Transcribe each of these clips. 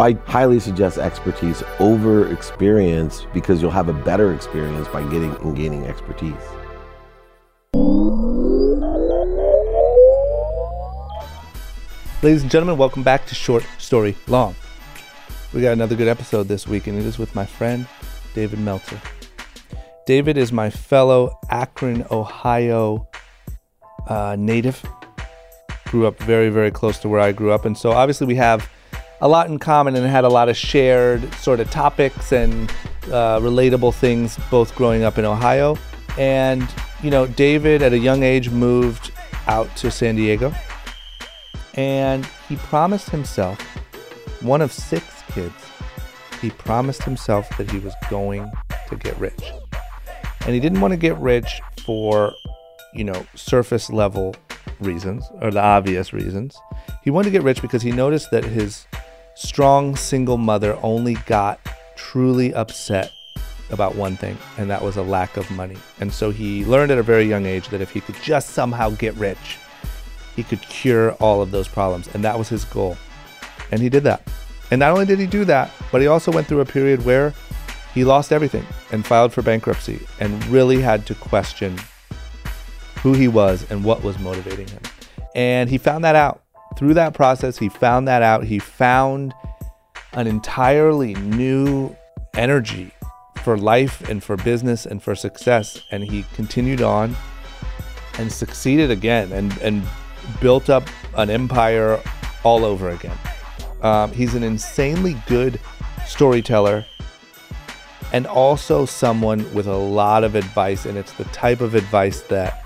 I highly suggest expertise over experience because you'll have a better experience by getting and gaining expertise. Ladies and gentlemen, welcome back to Short Story Long. We got another good episode this week, and it is with my friend David Meltzer. David is my fellow Akron, Ohio uh, native. Grew up very, very close to where I grew up, and so obviously we have a lot in common and had a lot of shared sort of topics and uh, relatable things, both growing up in Ohio. And you know, David at a young age moved out to San Diego and he promised himself, one of six kids, he promised himself that he was going to get rich. And he didn't want to get rich for, you know, surface level reasons or the obvious reasons. He wanted to get rich because he noticed that his strong single mother only got truly upset about one thing, and that was a lack of money. And so he learned at a very young age that if he could just somehow get rich, he could cure all of those problems. And that was his goal. And he did that. And not only did he do that, but he also went through a period where he lost everything and filed for bankruptcy and really had to question who he was and what was motivating him. And he found that out. Through that process, he found that out. He found an entirely new energy for life and for business and for success. And he continued on and succeeded again and, and built up an empire all over again. Um, he's an insanely good storyteller and also someone with a lot of advice. And it's the type of advice that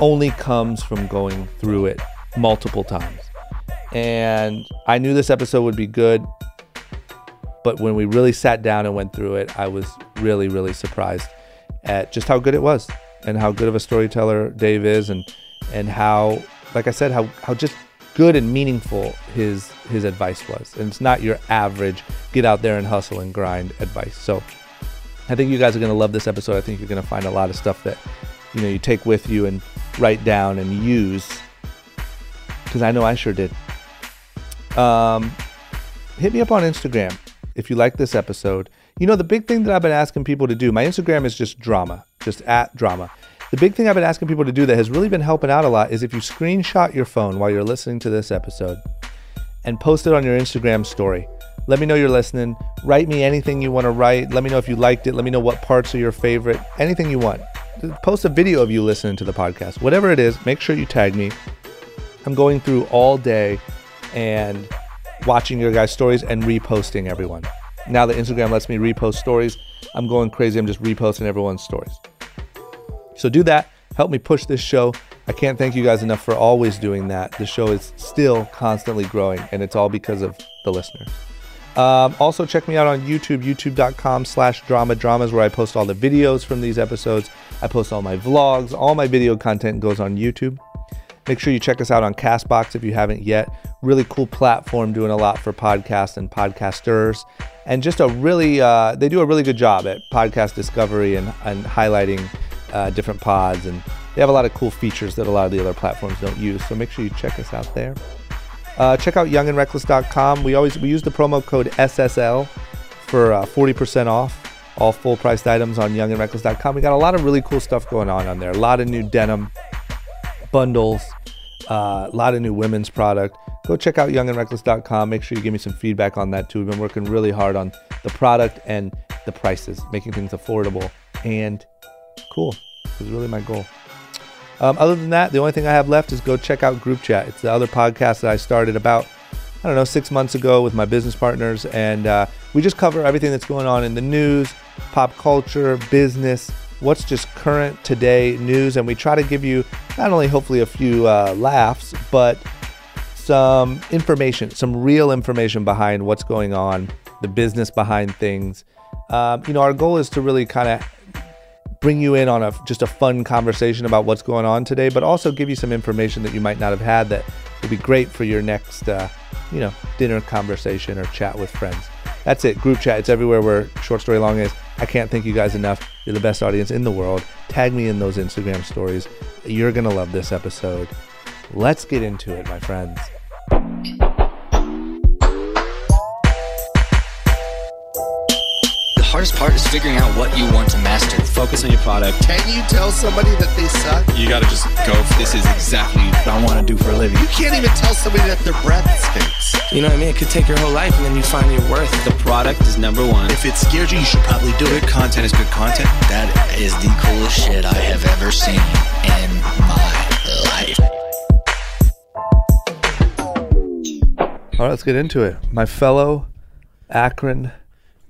only comes from going through it multiple times. And I knew this episode would be good. But when we really sat down and went through it, I was really, really surprised at just how good it was and how good of a storyteller Dave is and and how like I said, how how just good and meaningful his his advice was. And it's not your average get out there and hustle and grind advice. So I think you guys are gonna love this episode. I think you're gonna find a lot of stuff that you know you take with you and write down and use. Because I know I sure did. Um, hit me up on Instagram if you like this episode. You know, the big thing that I've been asking people to do, my Instagram is just drama, just at drama. The big thing I've been asking people to do that has really been helping out a lot is if you screenshot your phone while you're listening to this episode and post it on your Instagram story. Let me know you're listening. Write me anything you want to write. Let me know if you liked it. Let me know what parts are your favorite. Anything you want. Post a video of you listening to the podcast. Whatever it is, make sure you tag me. I'm going through all day and watching your guys' stories and reposting everyone. Now that Instagram lets me repost stories, I'm going crazy. I'm just reposting everyone's stories. So do that. Help me push this show. I can't thank you guys enough for always doing that. The show is still constantly growing, and it's all because of the listeners. Um, also, check me out on YouTube, youtube.com slash drama dramas, where I post all the videos from these episodes. I post all my vlogs. All my video content goes on YouTube. Make sure you check us out on Castbox if you haven't yet. Really cool platform doing a lot for podcasts and podcasters. And just a really, uh, they do a really good job at podcast discovery and, and highlighting uh, different pods, and they have a lot of cool features that a lot of the other platforms don't use. So make sure you check us out there. Uh, check out youngandreckless.com. We always we use the promo code SSL for uh, 40% off all full priced items on youngandreckless.com. We got a lot of really cool stuff going on on there. A lot of new denim bundles, uh, a lot of new women's product. Go check out youngandreckless.com. Make sure you give me some feedback on that too. We've been working really hard on the product and the prices, making things affordable and cool. Is really my goal. Um, other than that, the only thing I have left is go check out Group Chat. It's the other podcast that I started about, I don't know, six months ago with my business partners. And uh, we just cover everything that's going on in the news, pop culture, business, what's just current today news. And we try to give you not only hopefully a few uh, laughs, but some information, some real information behind what's going on, the business behind things. Um, you know, our goal is to really kind of bring you in on a just a fun conversation about what's going on today, but also give you some information that you might not have had that would be great for your next, uh, you know, dinner conversation or chat with friends. That's it. Group chat. It's everywhere where Short Story Long is. I can't thank you guys enough. You're the best audience in the world. Tag me in those Instagram stories. You're gonna love this episode. Let's get into it, my friends. Hardest part is figuring out what you want to master. Focus on your product. Can you tell somebody that they suck? You got to just go. This is exactly what I want to do for a living. You can't even tell somebody that their breath stinks. You know what I mean? It could take your whole life and then you find your worth. The product is number one. If it scares you, you should probably do Good it. content is good content. That is the coolest shit I have ever seen in my life. All right, let's get into it. My fellow Akron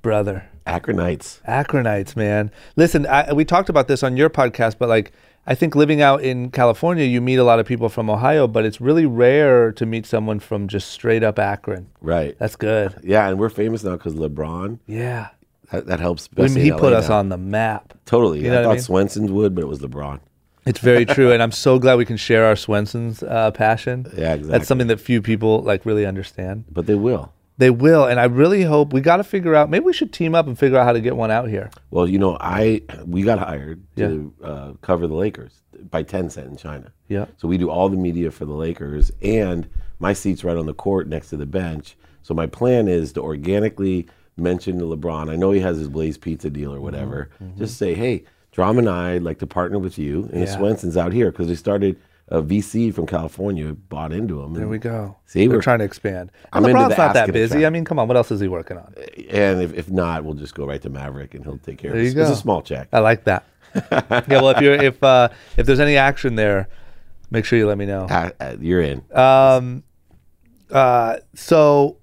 brother. Akronites. Akronites, man. Listen, I, we talked about this on your podcast, but like, I think living out in California, you meet a lot of people from Ohio, but it's really rare to meet someone from just straight up Akron. Right. That's good. Yeah, and we're famous now because LeBron. Yeah. That, that helps. He in put us now. on the map. Totally. You know I what I thought mean? Swenson's would, but it was LeBron. It's very true, and I'm so glad we can share our Swenson's uh, passion. Yeah, exactly. That's something that few people like really understand. But they will. They will, and I really hope we got to figure out. Maybe we should team up and figure out how to get one out here. Well, you know, I we got hired to uh, cover the Lakers by Tencent in China. Yeah. So we do all the media for the Lakers, and my seat's right on the court next to the bench. So my plan is to organically mention to LeBron. I know he has his Blaze Pizza deal or Mm-hmm, whatever. Just say, hey, Drum and I'd like to partner with you, and Yeah. Swenson's out here because they started a VC from California bought into him. There we go. See, we're we're- trying to expand. I'm And into LeBron's not that busy. I mean, come on, what else is he working on? And if, if not, we'll just go right to Maverick, and he'll take care There of it. It's a small check. I like that. yeah, well, if you're if uh, if there's any action there, make sure you let me know. Uh, uh, you're in. Um, uh, so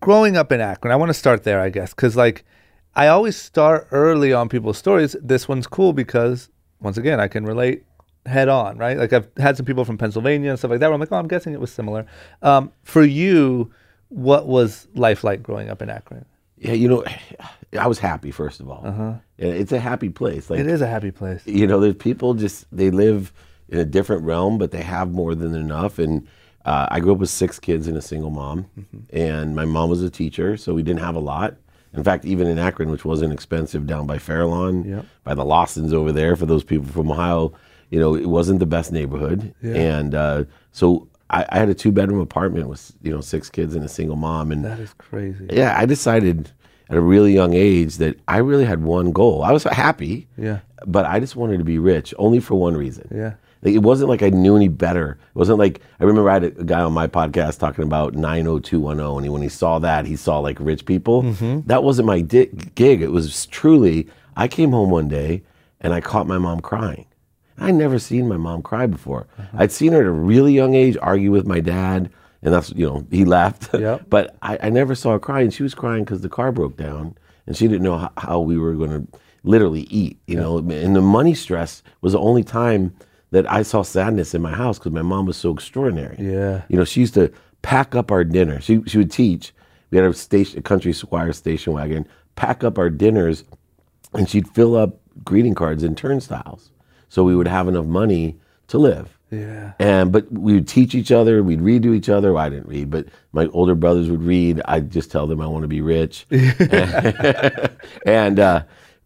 growing up in Akron, I want to start there, I guess, because like I always start early on people's stories. This one's cool because once again, I can relate head on, right? Like I've had some people from Pennsylvania and stuff like that. Where I'm like, oh, I'm guessing it was similar. Um, for you, what was life like growing up in Akron? Yeah, you know, I was happy first of all. Yeah, It's a happy place. Like Uh-huh. It is a happy place. you know, there's people just they live in a different realm, but they have more than enough. And uh, I grew up with six kids and a single mom, Mm-hmm. and my mom was a teacher, so we didn't have a lot. In fact, even in Akron, which wasn't expensive, down by Fairlawn, Yep. by the Lawsons over there, for those people from Ohio, you know, it wasn't the best neighborhood. And uh, so I, I had a two bedroom apartment with you know six kids and a single mom, and That is crazy. yeah, I decided at a really young age that I really had one goal. I was happy, Yeah. but I just wanted to be rich only for one reason. Yeah. Like, it wasn't like I knew any better. It wasn't like I remember I had a, guy on my podcast talking about 90210, and he, when he saw that, he saw like rich people. That wasn't my di- gig. It was truly, I came home one day and I caught my mom crying. I'd never seen my mom cry before. I'd seen her at a really young age argue with my dad, and that's, you know, he left. Yep. but I, I never saw her cry, and she was crying because the car broke down, and she didn't know how, how we were going to literally eat, you know. And the money stress was the only time that I saw sadness in my house because my mom was so extraordinary. Yeah. You know, she used to pack up our dinner. She she would teach. We had a station, a country squire station wagon. Pack up our dinners, and she'd fill up greeting cards in turnstiles, so we would have enough money to live. Yeah. And but we would teach each other. We'd read to each other. Well, I didn't read, but my older brothers would read. I'd just tell them I want to be rich. and uh,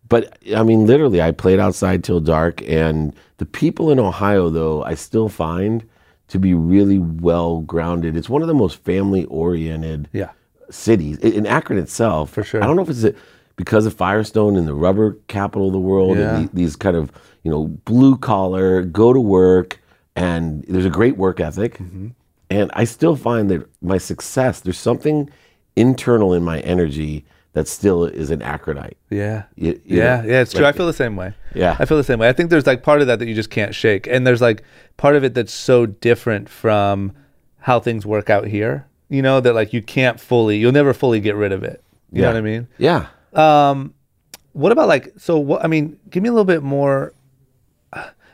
but I mean, literally, I played outside till dark. And the people in Ohio, though, I still find to be really well grounded. It's one of the most family oriented Yeah. cities in Akron itself. For sure. I don't know if it's because of Firestone and the rubber capital of the world, Yeah. and the, these kind of you know blue collar, go to work, and there's a great work ethic. Mm-hmm. And I still find that my success, there's something internal in my energy that still is an Akronite. Yeah. You- you yeah, know, yeah, it's true. like- I feel the same way. Yeah. I feel the same way. I think there's like part of that that you just can't shake, and there's like part of it that's so different from how things work out here. You know that like you can't fully, you'll never fully get rid of it. You know Yeah. what I mean? Yeah. Um, what about like so? What I mean, give me a little bit more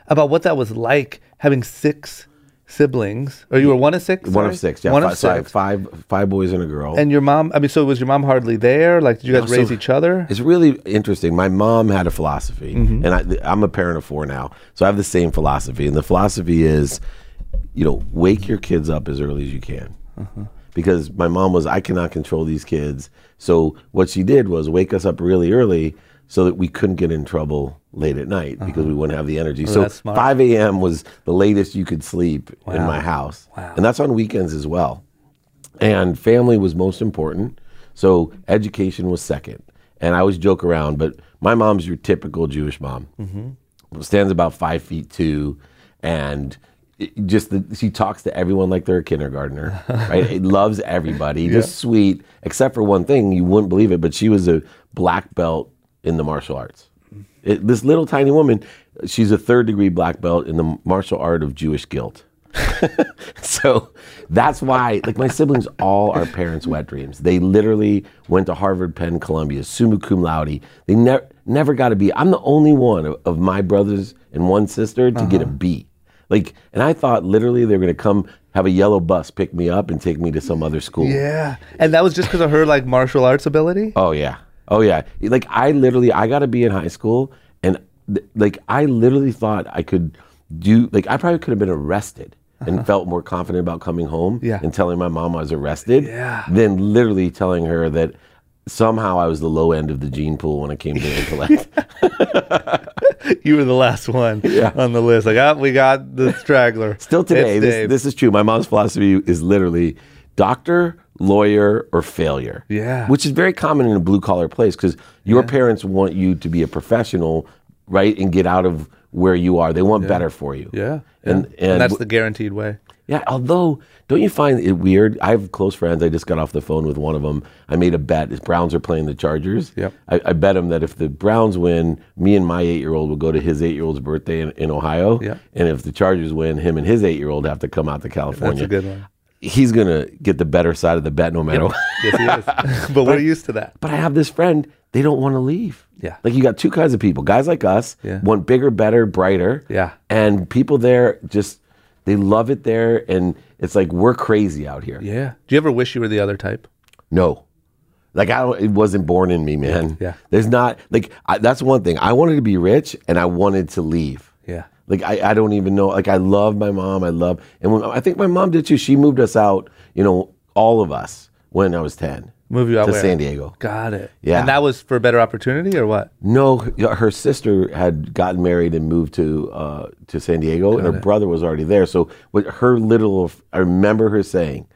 about what that was like having six siblings, or you were one of six. One sorry? of six. Yeah. one five, of so I have six. five five boys and a girl. And your mom, I mean, so was your mom hardly there? Like, did you guys No, raise so- each other? It's really interesting. My mom had a philosophy, Mm-hmm. and I, I'm a parent of four now, so I have the same philosophy. And the philosophy is, you know, wake your kids up as early as you can, Mm-hmm. because my mom was I cannot control these kids. So what she did was wake us up really early so that we couldn't get in trouble late at night because we wouldn't have the energy. so Uh-huh. that's smart. 5 a.m. was the latest you could sleep in my house, Wow. and that's on weekends as well and family was most important. So education was second. and I always joke around, but my mom's your typical Jewish mom. Stands about five feet two, and just the, she talks to everyone like they're a kindergartner, right? It loves everybody, just sweet, except for one thing you wouldn't believe it, but she was a black belt in the martial arts. It, this little tiny woman, she's a third degree black belt in the martial art of Jewish guilt. so that's why, like, my siblings all are parents' wet dreams. They literally went to Harvard, Penn, Columbia, summa cum laude. They never never got a B. I'm the only one of, of my brothers and one sister to get a uh-huh. B. Like, and I thought literally they were gonna come have a yellow bus pick me up and take me to some other school. Yeah. And that was just because of her like martial arts ability? Oh yeah. Oh yeah. Like I literally I got to be in high school and th- like I literally thought I could do like I probably could have been arrested and felt more confident about coming home Yeah. and telling my mom I was arrested Yeah. than literally telling her that somehow I was the low end of the gene pool when it came to intellect. You were the last one Yeah. on the list. Like, ah, we got the straggler. Still today, this, this is true. My mom's philosophy is literally doctor, lawyer, or failure. Yeah. Which is very common in a blue collar place because your parents want you to be a professional, right, and get out of where you are. They want better for you. yeah. And, yeah. and, that's the guaranteed way. yeah, although, don't you find it weird? I have close friends. I just got off the phone with one of them. I made a bet. The Browns are playing the Chargers. Yep. I, I bet him that if the Browns win, me and my eight year old will go to his eight year old's birthday in, in Ohio. Yep. And if the Chargers win, him and his eight year old have to come out to California. That's a good one. He's going to get the better side of the bet no matter what. Yes, he is. but we're used to that. But I have this friend, they don't want to leave. Yeah. Like you got two kinds of people. Guys like us Yeah. want bigger, better, brighter. Yeah. And people there just they love it there and it's like we're crazy out here. Yeah. Do you ever wish you were the other type? No. Like I don't it wasn't born in me, man. Yeah. There's not like I, that's one thing. I wanted to be rich and I wanted to leave. Yeah. Like I, I don't even know. Like I love my mom. I love, and when, I think my mom did too. She moved us out. You know, all of us when I was ten. Move you out to where? San Diego. Got it. Yeah. And that was for a better opportunity or what? No, her sister had gotten married and moved to uh, to San Diego, and her brother was already there. So, with her little, I remember her saying,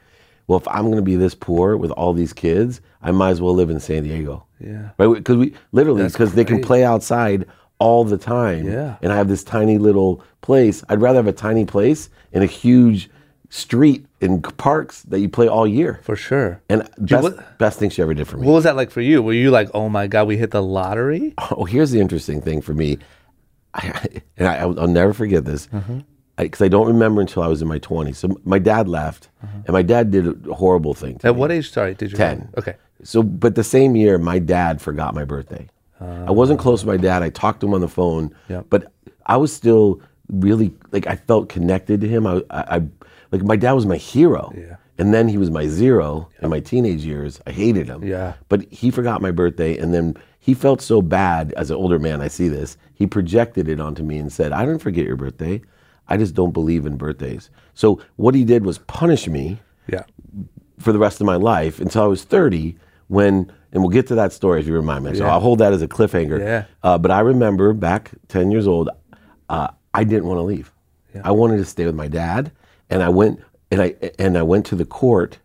"Well, if I'm going to be this poor with all these kids, I might as well live in San Diego." Yeah. right? Because we literally because they can play outside all the time. Yeah. and I have this tiny little place. I'd rather have a tiny place in a huge street in parks that you play all year. For sure. And you best, what- best thing she ever did for me. What was that like for you? Were you like, oh my God, we hit the lottery? Oh, here's the interesting thing for me, I, and I, I'll never forget this, Mm-hmm. because I, don't remember until I was in my 20s. So my dad left, and my dad did a horrible thing. To Mm-hmm. At me. what age, sorry, did you? 10. Okay. So, but the same year, my dad forgot my birthday. I wasn't close to my dad. I talked to him on the phone, but I was still really like I felt connected to him. I, I, I like my dad was my hero. Yeah. And then he was my zero in my teenage years. I hated him. Yeah. But he forgot my birthday, and then he felt so bad as an older man. I see this. He projected it onto me and said, "I didn't forget your birthday. I just don't believe in birthdays." So what he did was punish me Yeah. for the rest of my life until I was 30 when, and we'll get to that story if you remind me. So Yeah. I'll hold that as a cliffhanger. Yeah. Uh, but I remember back 10 years old, uh, I didn't want to leave. Yeah. I wanted to stay with my dad. And I went, and I, and I went to the court,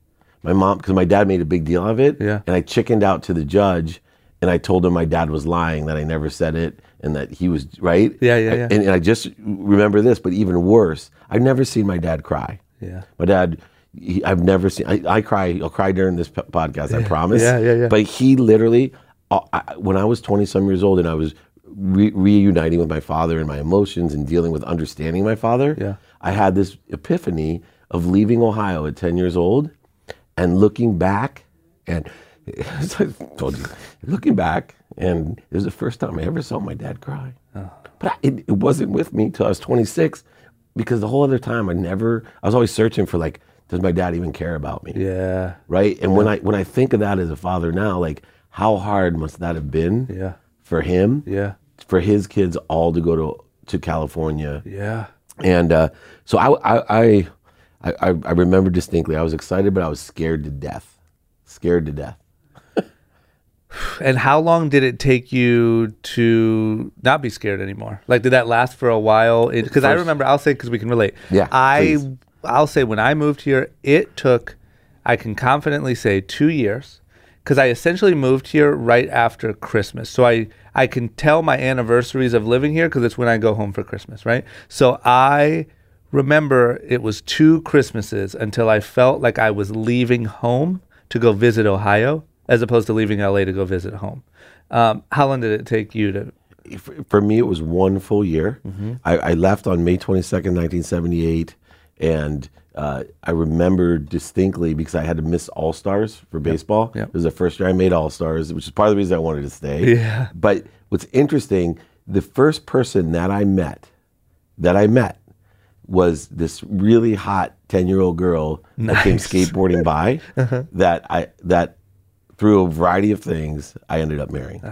my mom, because my dad made a big deal of it. Yeah. And I chickened out to the judge and I told him my dad was lying, that I never said it and that he was right. Yeah, yeah, yeah. And, and I just remember this, but even worse, I've never seen my dad cry. Yeah. My dad, he, I've never seen. I, I cry. I'll cry during this podcast. I promise. Yeah, yeah, yeah. But he literally, uh, I, when I was twenty some years old, and I was re- reuniting with my father and my emotions and dealing with understanding my father. Yeah. I had this epiphany of leaving Ohio at ten years old, and looking back, and as I told you, looking back, and it was the first time I ever saw my dad cry. Oh. But I, it, it wasn't with me till I was 26 because the whole other time I never, I was always searching for like, does my dad even care about me? Yeah. Right. And when I, when I think of that as a father now, like how hard must that have been Yeah. for him, Yeah. for his kids all to go to, to California. Yeah. And uh, so I, I, I, I, I remember distinctly, I was excited, but I was scared to death, scared to death. And how long did it take you to not be scared anymore? Like, did that last for a while? Because I remember, I'll say because we can relate. Yeah, I please. I'll say when I moved here, it took, I can confidently say, two years because I essentially moved here right after Christmas. So I I can tell my anniversaries of living here because it's when I go home for Christmas, right? So I remember it was two Christmases until I felt like I was leaving home to go visit Ohio, as opposed to leaving LA to go visit home. Um, how long did it take you to? For- For me, it was one full year. I, I left on May 22nd, 1978. And uh, I remember distinctly because I had to miss All Stars for baseball. Yep. It was the first year I made All Stars, which is part of the reason I wanted to stay. Yeah. But what's interesting, the first person that I met, that I met, was this really hot 10 year old girl that came skateboarding by that I that through a variety of things I ended up marrying.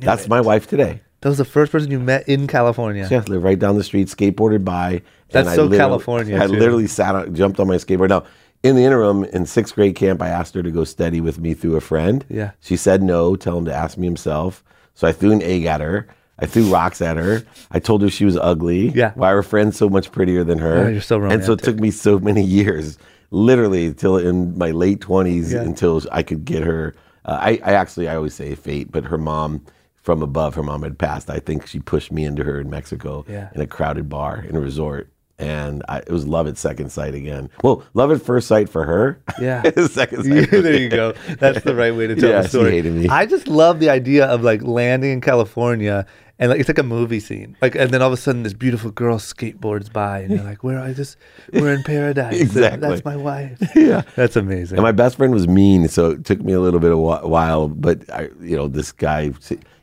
That's my wife today. That was the first person you met in California. Yeah, lived right down the street, skateboarded by. That's I so California, I too. literally sat on, jumped on my skateboard. Now, in the interim, in sixth grade camp, I asked her to go steady with me through a friend. Yeah. She said no, tell him to ask me himself. So I threw an egg at her. I threw rocks at her. I told her she was ugly. Yeah. Why are friend's so much prettier than her. Oh, you're so romantic. And so it took me so many years, literally till in my late twenties, Yeah. until I could get her. Uh, I, I actually I always say fate, but her mom from above, her mom had passed. I think she pushed me into her in Mexico Yeah. in a crowded bar in a resort. And I, it was love at second sight again. Well, love at first sight for her. Yeah. second sight. there you go. That's the right way to tell Yeah, the she story. hated me. I just love the idea of like landing in California and like it's like a movie scene. Like and then all of a sudden this beautiful girl skateboards by and you're like, Where I just we're in paradise. Exactly. That's my wife. Yeah. That's amazing. And my best friend was mean, so it took me a little bit of a while. But I, you know, this guy,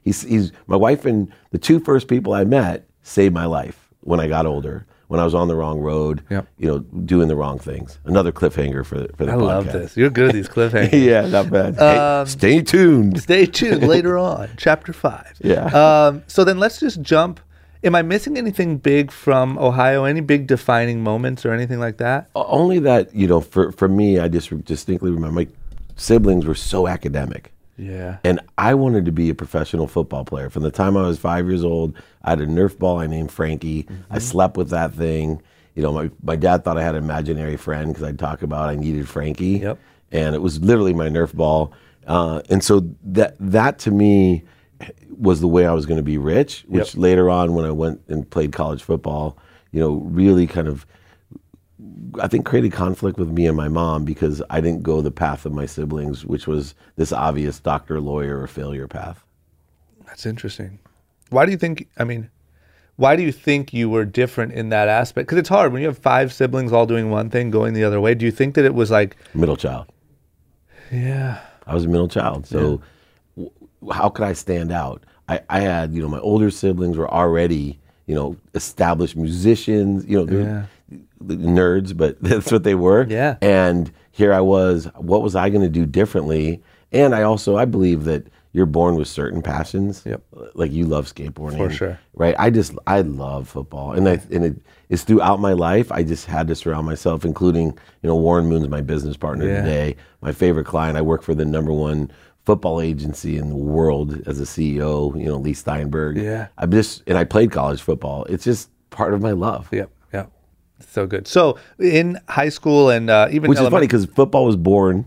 he's, he's my wife and the two first people I met saved my life when I got older. When I was on the wrong road, Yep. you know, doing the wrong things. Another cliffhanger for the, for the I podcast. love this. You're good at these cliffhangers. yeah, not bad. Um, hey, stay tuned. Stay tuned later on, chapter five. Yeah. Um, so then let's just jump. Am I missing anything big from Ohio? Any big defining moments or anything like that? Only that you know, for for me, I just distinctly remember my siblings were so academic. Yeah. And I wanted to be a professional football player. From the time I was five years old, I had a Nerf ball I named Frankie. I slept with that thing. You know, my, my dad thought I had an imaginary friend because I'd talk about I needed Frankie. Yep. And it was literally my Nerf ball. Uh, and so that that to me was the way I was going to be rich, which Yep. later on when I went and played college football, you know, really kind of I think created conflict with me and my mom because I didn't go the path of my siblings, which was this obvious doctor, lawyer, or failure path. That's interesting. Why do you think? I mean, why do you think you were different in that aspect? Because it's hard when you have five siblings all doing one thing, going the other way. Do you think that it was like, Middle child. yeah, I was a middle child. So w- how could I stand out? I, I had, you know, my older siblings were already, you know, established musicians, you know, the nerds, but that's what they were. Yeah. And here I was, what was I going to do differently? And I also, I believe that you're born with certain passions. Yep. Like you love skateboarding. For sure. Right. I just, I love football. And I, and it, it's throughout my life. I just had to surround myself, including, you know, Warren Moon's my business partner Yeah. today, my favorite client. I work for the number one football agency in the world as a CEO, you know, Leigh Steinberg. Yeah. I'm just, and I played college football. It's just part of my love. yep, so good. So in high school and uh, even Which is funny because football was born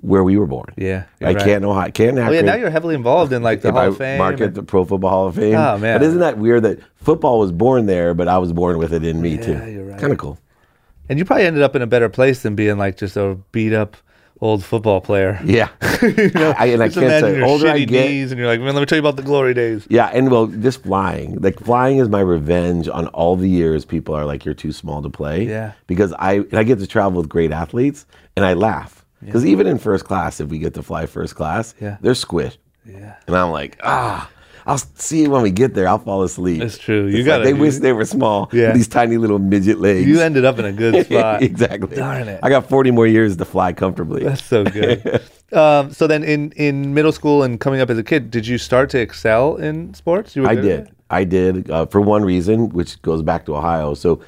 where we were born. Yeah, I right. can't know how, can't Oh yeah, now you're heavily involved in like the if Hall I of Fame. market and- the Pro Football Hall of Fame. Oh, man. But isn't that weird that football was born there, but I was born with it in me too? Yeah, you're right. Kind of cool. and you probably ended up in a better place than being like just a beat up old football player. Yeah. I, and I can't say, older I get, knees, and you're like, man, let me tell you about the glory days. Yeah, and well, just flying. Like flying is my revenge on all the years people are like, "You're too small to play." Yeah. Because I and I get to travel with great athletes, and I laugh because even in first class, if we get to fly first class, Yeah. they're squished, Yeah, and I'm like, ah. I'll see it when we get there. I'll fall asleep. That's true. You It's like They wish they were small. Yeah. These tiny little midget legs. you ended up in a good spot. exactly. Darn it. I got 40 more years to fly comfortably. That's so good. um, so then, in in middle school and coming up as a kid, did you start to excel in sports? You were I did. I did uh, for one reason, which goes back to Ohio. So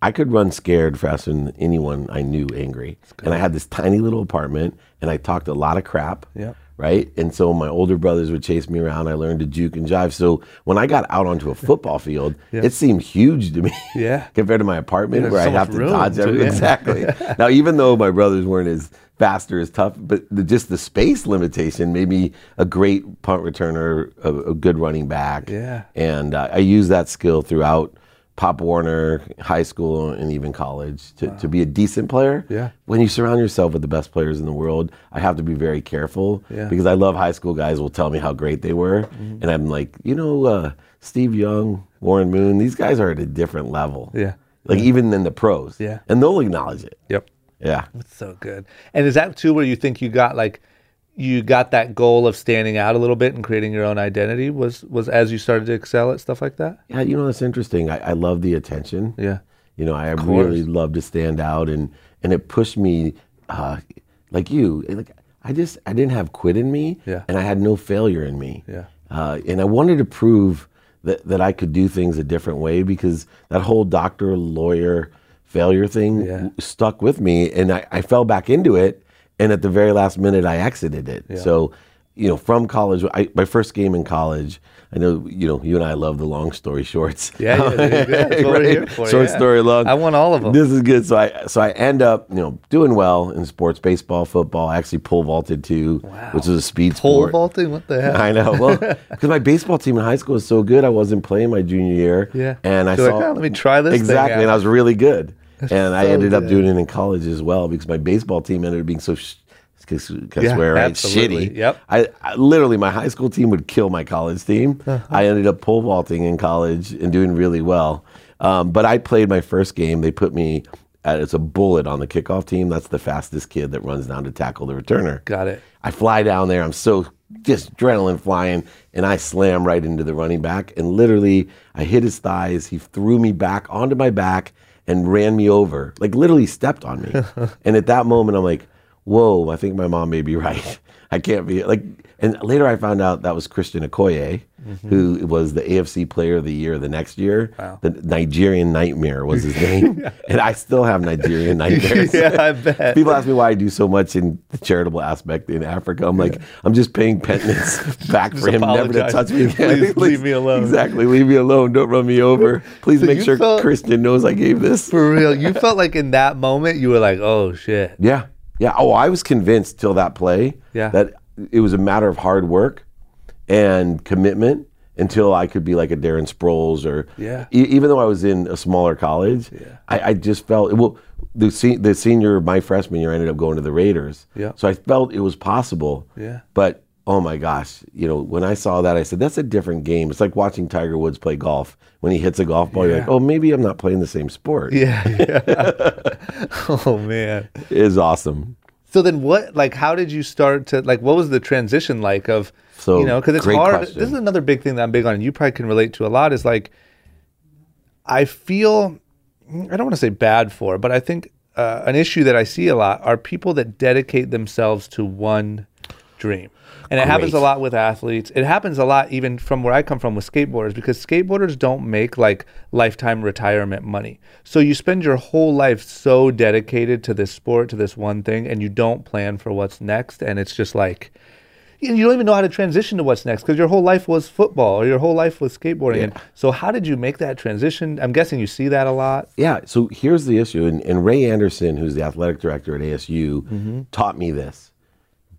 I could run scared faster than anyone I knew angry. And I had this tiny little apartment, and I talked a lot of crap. Yep. Right? And so my older brothers would chase me around. I learned to juke and jive. So when I got out onto a football field, it seemed huge to me. Yeah. compared to my apartment Yeah, where I have to dodge everything. yeah. Exactly. now, even though my brothers weren't as fast or as tough, but the, just the space limitation made me a great punt returner, a, a good running back. Yeah. And uh, I used that skill throughout Pop Warner, high school, and even college to, to be a decent player. Yeah. When you surround yourself with the best players in the world, I have to be very careful Yeah. because I love high school guys will tell me how great they were. Mm-hmm. And I'm like, you know, uh, Steve Young, Warren Moon, these guys are at a different level. Yeah. Like even than the pros. Yeah. And they'll acknowledge it. Yep. Yeah. That's so good. And is that too where you think you got like you got that goal of standing out a little bit and creating your own identity was was as you started to excel at stuff like that? Yeah, you know that's interesting. I, I love the attention. Yeah. You know, I really love to stand out, and and it pushed me, uh, like you, like I just I didn't have quit in me, Yeah. and I had no failure in me, Yeah. uh, and I wanted to prove that that I could do things a different way because that whole doctor lawyer failure thing Yeah. stuck with me, and I, I fell back into it, and at the very last minute I exited it. So. You know, from college, I, my first game in college. I know, you know, you and I love the long story shorts. Yeah, yeah, there you go. That's what we're here Right? for, Short yeah. story long. I want all of them. This is good. So I so I end up you know doing well in sports, baseball, football. I actually pole vaulted too, which is a speed Pole sport. Pole vaulting? What the hell? I know. Well, because my baseball team in high school was so good, I wasn't playing my junior year. Yeah. and I You're saw like, "Oh, let me try this thing exactly, out." and I was really good. And I so ended up doing it in college as well because my baseball team ended up being so. Sh- Cause, cause Yeah, swear, right? Shitty. Yep. I, I literally my high school team would kill my college team. Uh-huh. I ended up pole vaulting in college and doing really well. Um, but I played my first game. They put me at, as a bullet on the kickoff team. That's the fastest kid that runs down to tackle the returner. Got it. I fly down there. I'm so just adrenaline flying, and I slam right into the running back. And literally, I hit his thighs. He threw me back onto my back and ran me over, like literally stepped on me. and at that moment, I'm like, whoa, I think my mom may be right. I can't be like. And later, I found out that was Christian Okoye, mm-hmm. who was the AFC Player of the Year the next year. Wow. The Nigerian Nightmare was his name, and I still have Nigerian nightmares. Yeah, I bet. People ask me why I do so much in the charitable aspect in Africa. I'm like, I'm just paying penance back for him never to touch me again. Please leave me alone. Exactly. Leave me alone. Don't run me over. Please So make sure felt- Christian knows I gave this. For real. You felt like in that moment you were like, oh shit. Yeah. Yeah. Oh, I was convinced till that play Yeah. that it was a matter of hard work and commitment until I could be like a Darren Sproles or Yeah. e- even though I was in a smaller college, I, I just felt well. The se- the senior my freshman year I ended up going to the Raiders. Yeah. So I felt it was possible. Yeah. But oh my gosh, you know when I saw that I said that's a different game. It's like watching Tiger Woods play golf. When he hits a golf ball, you're like, oh maybe I'm not playing the same sport. Yeah. yeah. oh man. It is awesome. So then what like how did you start to like what was the transition like of So, you know because it's hard question. this is another big thing that I'm big on and you probably can relate to a lot is like I feel I don't want to say bad for but I think uh, an issue that I see a lot are people that dedicate themselves to one dream. And it happens a lot with athletes. It happens a lot even from where I come from with skateboarders because skateboarders don't make like lifetime retirement money. So you spend your whole life so dedicated to this sport, to this one thing, and you don't plan for what's next. And it's just like, you you don't even know how to transition to what's next because your whole life was football or your whole life was skateboarding. And so, how did you make that transition? I'm guessing you see that a lot. Yeah. So here's the issue, and, and Ray Anderson, who's the athletic director at ASU, Mm-hmm. taught me this: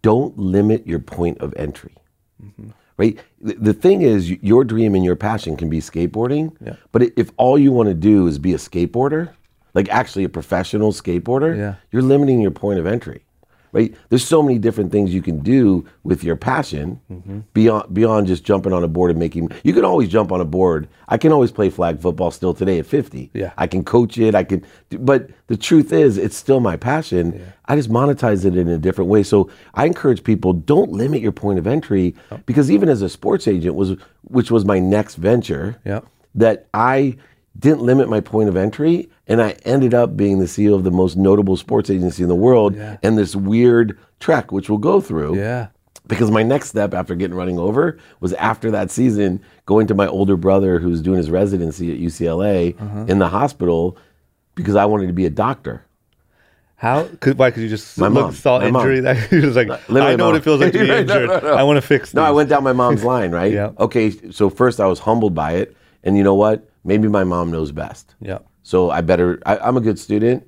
don't limit your point of entry. Mm-hmm. Right. The, the thing is, your dream and your passion can be skateboarding. Yeah. But if all you want to do is be a skateboarder, like actually a professional skateboarder, Yeah. you're limiting your point of entry. Right? There's so many different things you can do with your passion Mm-hmm. beyond beyond just jumping on a board and making. You can always jump on a board. I can always play flag football still today at 50. Yeah. I can coach it. I can, but the truth is, it's still my passion. Yeah. I just monetize it in a different way. So I encourage people: don't limit your point of entry, Oh. because even as a sports agent was, which was my next venture, Yeah. that I didn't limit my point of entry, and I ended up being the CEO of the most notable sports agency in the world, Yeah. and this weird trek, which we'll go through Yeah. because my next step after getting running over was after that season going to my older brother who's doing his residency at UCLA Uh-huh. in the hospital because I wanted to be a doctor. How? Could, why? Because you just My look, mom. saw My mom. injury. That you're just like, Literally I know what it feels like to be Right, injured. no, no. I want to fix. No, I went down my mom's line, right? Yeah. Okay, so first I was humbled by it, and you know what? Maybe my mom knows best. Yeah. So I better. I, I'm a good student,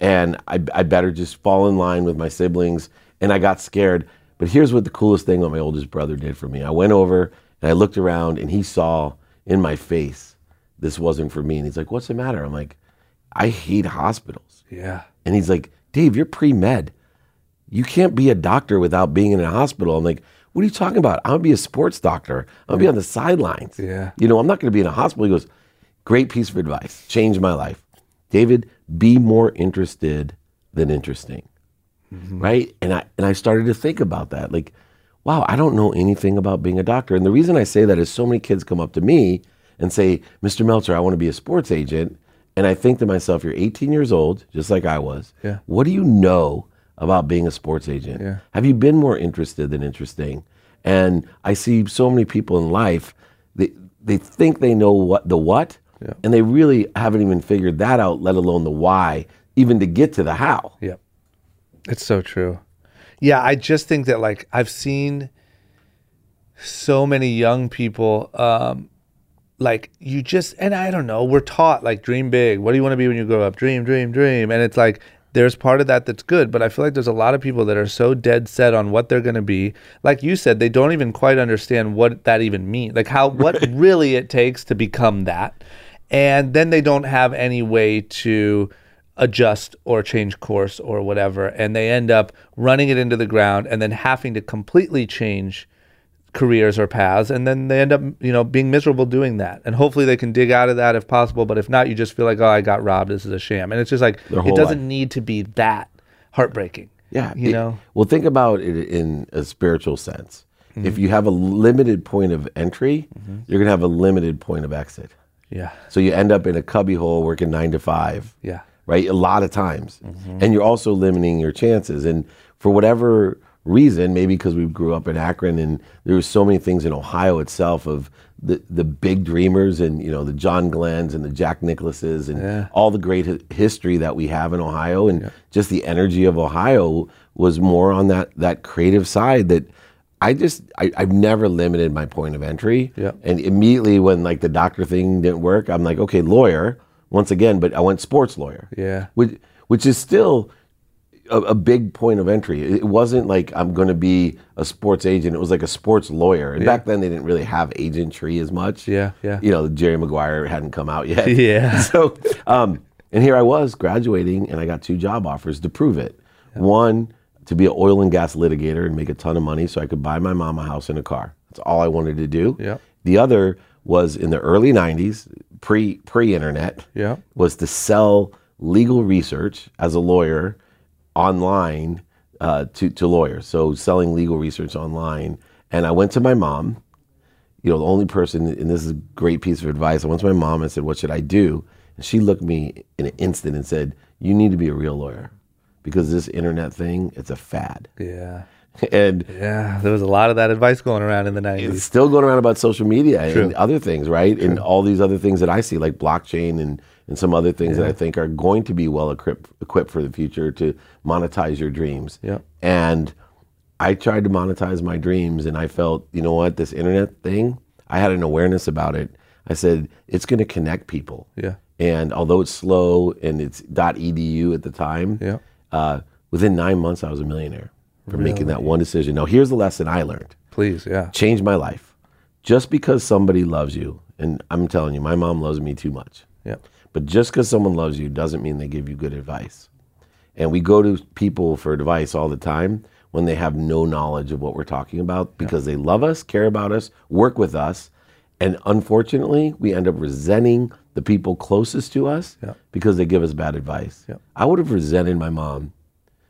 and I, I better just fall in line with my siblings. And I got scared. But here's what the coolest thing that my oldest brother did for me. I went over and I looked around, and he saw in my face this wasn't for me. And he's like, "What's the matter?" I'm like, "I hate hospitals." Yeah. And he's like, Dave, you're pre med. You can't be a doctor without being in a hospital. I'm like, what are you talking about? I'm gonna be a sports doctor. I'm gonna be on the sidelines. Yeah. You know, I'm not gonna be in a hospital. He goes, great piece of advice. Changed my life. David, be more interested than interesting. Mm-hmm. Right? And I and I started to think about that. Like, wow, I don't know anything about being a doctor. And the reason I say that is so many kids come up to me and say, Mr. Meltzer, I want to be a sports agent. And I think to myself, you're 18 years old, just like I was. Yeah. What do you know about being a sports agent? Yeah. Have you been more interested than interesting? And I see so many people in life, they, they think they know what the what, Yeah. and they really haven't even figured that out, let alone the why, even to get to the how. Yep. It's so true. Yeah, I just think that like I've seen so many young people um like you just and I don't know, we're taught like dream big. What do you want to be when you grow up? Dream, dream, dream. And it's like there's part of that that's good, but I feel like there's a lot of people that are so dead set on what they're going to be. Like you said, they don't even quite understand what that even means. Like how what really it takes to become that. And then they don't have any way to adjust or change course or whatever and they end up running it into the ground and then having to completely change careers or paths and then they end up you know being miserable doing that and hopefully they can dig out of that if possible but if not you just feel like oh i got robbed this is a sham and it's just like it doesn't life. need to be that heartbreaking Yeah. you it- know Well, think about it in a spiritual sense. Mm-hmm. If you have a limited point of entry, you're going to have a limited point of exit. Yeah So you end up in a cubbyhole working nine to five. yeah right? A lot of times. Mm-hmm. And you're also limiting your chances. And for whatever reason, maybe because we grew up in Akron and there were so many things in Ohio itself of the, the big dreamers and, you know, the John Glenns and the Jack Nicklauses and Yeah. all the great hi- history that we have in Ohio. And just the energy of Ohio was more on that, that creative side that I just, I, I've never limited my point of entry. Yeah. And immediately when like the doctor thing didn't work, I'm like, okay, lawyer once again, but I went sports lawyer yeah which which is still a, a big point of entry. It wasn't like I'm going to be a sports agent. It was like a sports lawyer. And back then they didn't really have agentry as much. Yeah, yeah. You know, Jerry Maguire hadn't come out yet. Yeah. So, um, and here I was graduating, and I got two job offers to prove it. One to be an oil and gas litigator and make a ton of money, so I could buy my mom a house and a car. That's all I wanted to do. Yeah. The other was in the early '90s, pre pre internet Yeah. was to sell legal research as a lawyer online uh, to, to lawyers. So selling legal research online. And I went to my mom, you know, the only person, and this is a great piece of advice. I went to my mom and said, What should I do? And she looked me in an instant and said, You need to be a real lawyer because this internet thing, it's a fad. yeah And yeah there was a lot of that advice going around in the 90s it's still going around about social media and other things, right? And all these other things that I see, like blockchain and, and some other things that I think are going to be well equipped equipped for the future to monetize your dreams. Yeah. And I tried to monetize my dreams, and I felt, you know what, this internet thing, I had an awareness about it. I said it's going to connect people. yeah And although it's slow and it's .edu at the time, Yeah. Uh, within nine months I was a millionaire for making that one decision. Now here's the lesson I learned please yeah changed my life. Just because somebody loves you, and I'm telling you, my mom loves me too much. yeah But just because someone loves you doesn't mean they give you good advice. And we go to people for advice all the time when they have no knowledge of what we're talking about because they love us, care about us, work with us. And unfortunately, we end up resenting the people closest to us Yeah. because they give us bad advice. Yeah. I would have resented my mom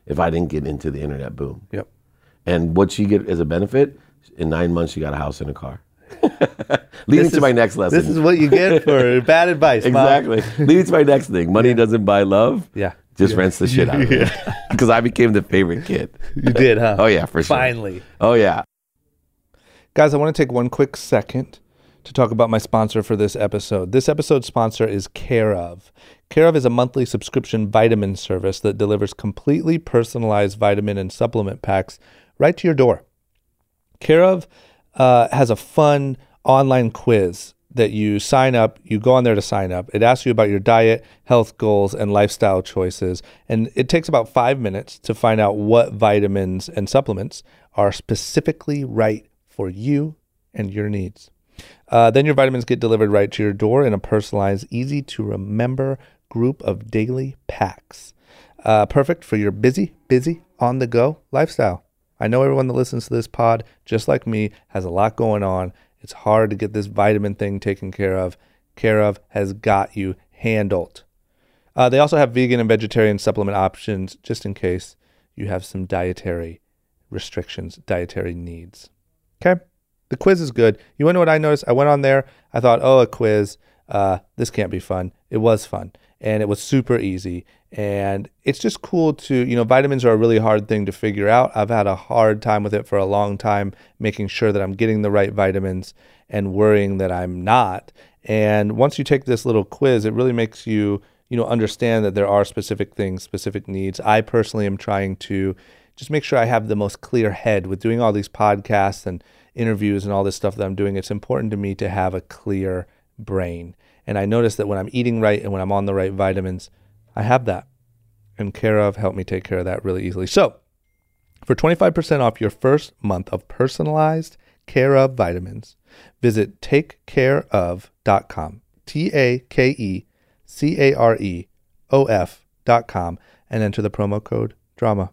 if I didn't get into the internet boom. yep And what she get as a benefit, in nine months she got a house and a car. Leading This to is- my next lesson. this is what you get for bad advice Mom. exactly. Leading to my next thing. Money doesn't buy love. yeah Just rents the shit out of it. Because I became the favorite kid. you did huh Oh yeah, for sure. finally Oh yeah. Guys, I want to take one quick second to talk about my sponsor for this episode. This episode's sponsor is Care of. Care of is a monthly subscription vitamin service that delivers completely personalized vitamin and supplement packs right to your door. Care of uh, has a fun online quiz that you sign up, you go on there to sign up. It asks you about your diet, health goals, and lifestyle choices. And it takes about five minutes to find out what vitamins and supplements are specifically right for you and your needs. Uh, then your vitamins get delivered right to your door in a personalized, easy to remember group of daily packs. Uh, perfect for your busy, busy, on the go lifestyle. I know everyone that listens to this pod, just like me, has a lot going on. It's hard to get this vitamin thing taken care of. Care of has got you handled. Uh, they also have vegan and vegetarian supplement options just in case you have some dietary restrictions, dietary needs. Okay? The quiz is good. You want to know what I noticed? I went on there. I thought, oh, a quiz. Uh, this can't be fun. It was fun. And it was super easy. And it's just cool to, you know, vitamins are a really hard thing to figure out. I've had a hard time with it for a long time, making sure that I'm getting the right vitamins and worrying that I'm not. And once you take this little quiz, it really makes you, you know, understand that there are specific things, specific needs. I personally am trying to just make sure I have the most clear head with doing all these podcasts and interviews and all this stuff that I'm doing. It's important to me to have a clear brain. And I notice that when I'm eating right and when I'm on the right vitamins, I have that. And Care of helped me take care of that really easily. So, for 25% off your first month of personalized Care of vitamins, visit takecareof.com. T A K E C A R E O F.com and enter the promo code DRAMA.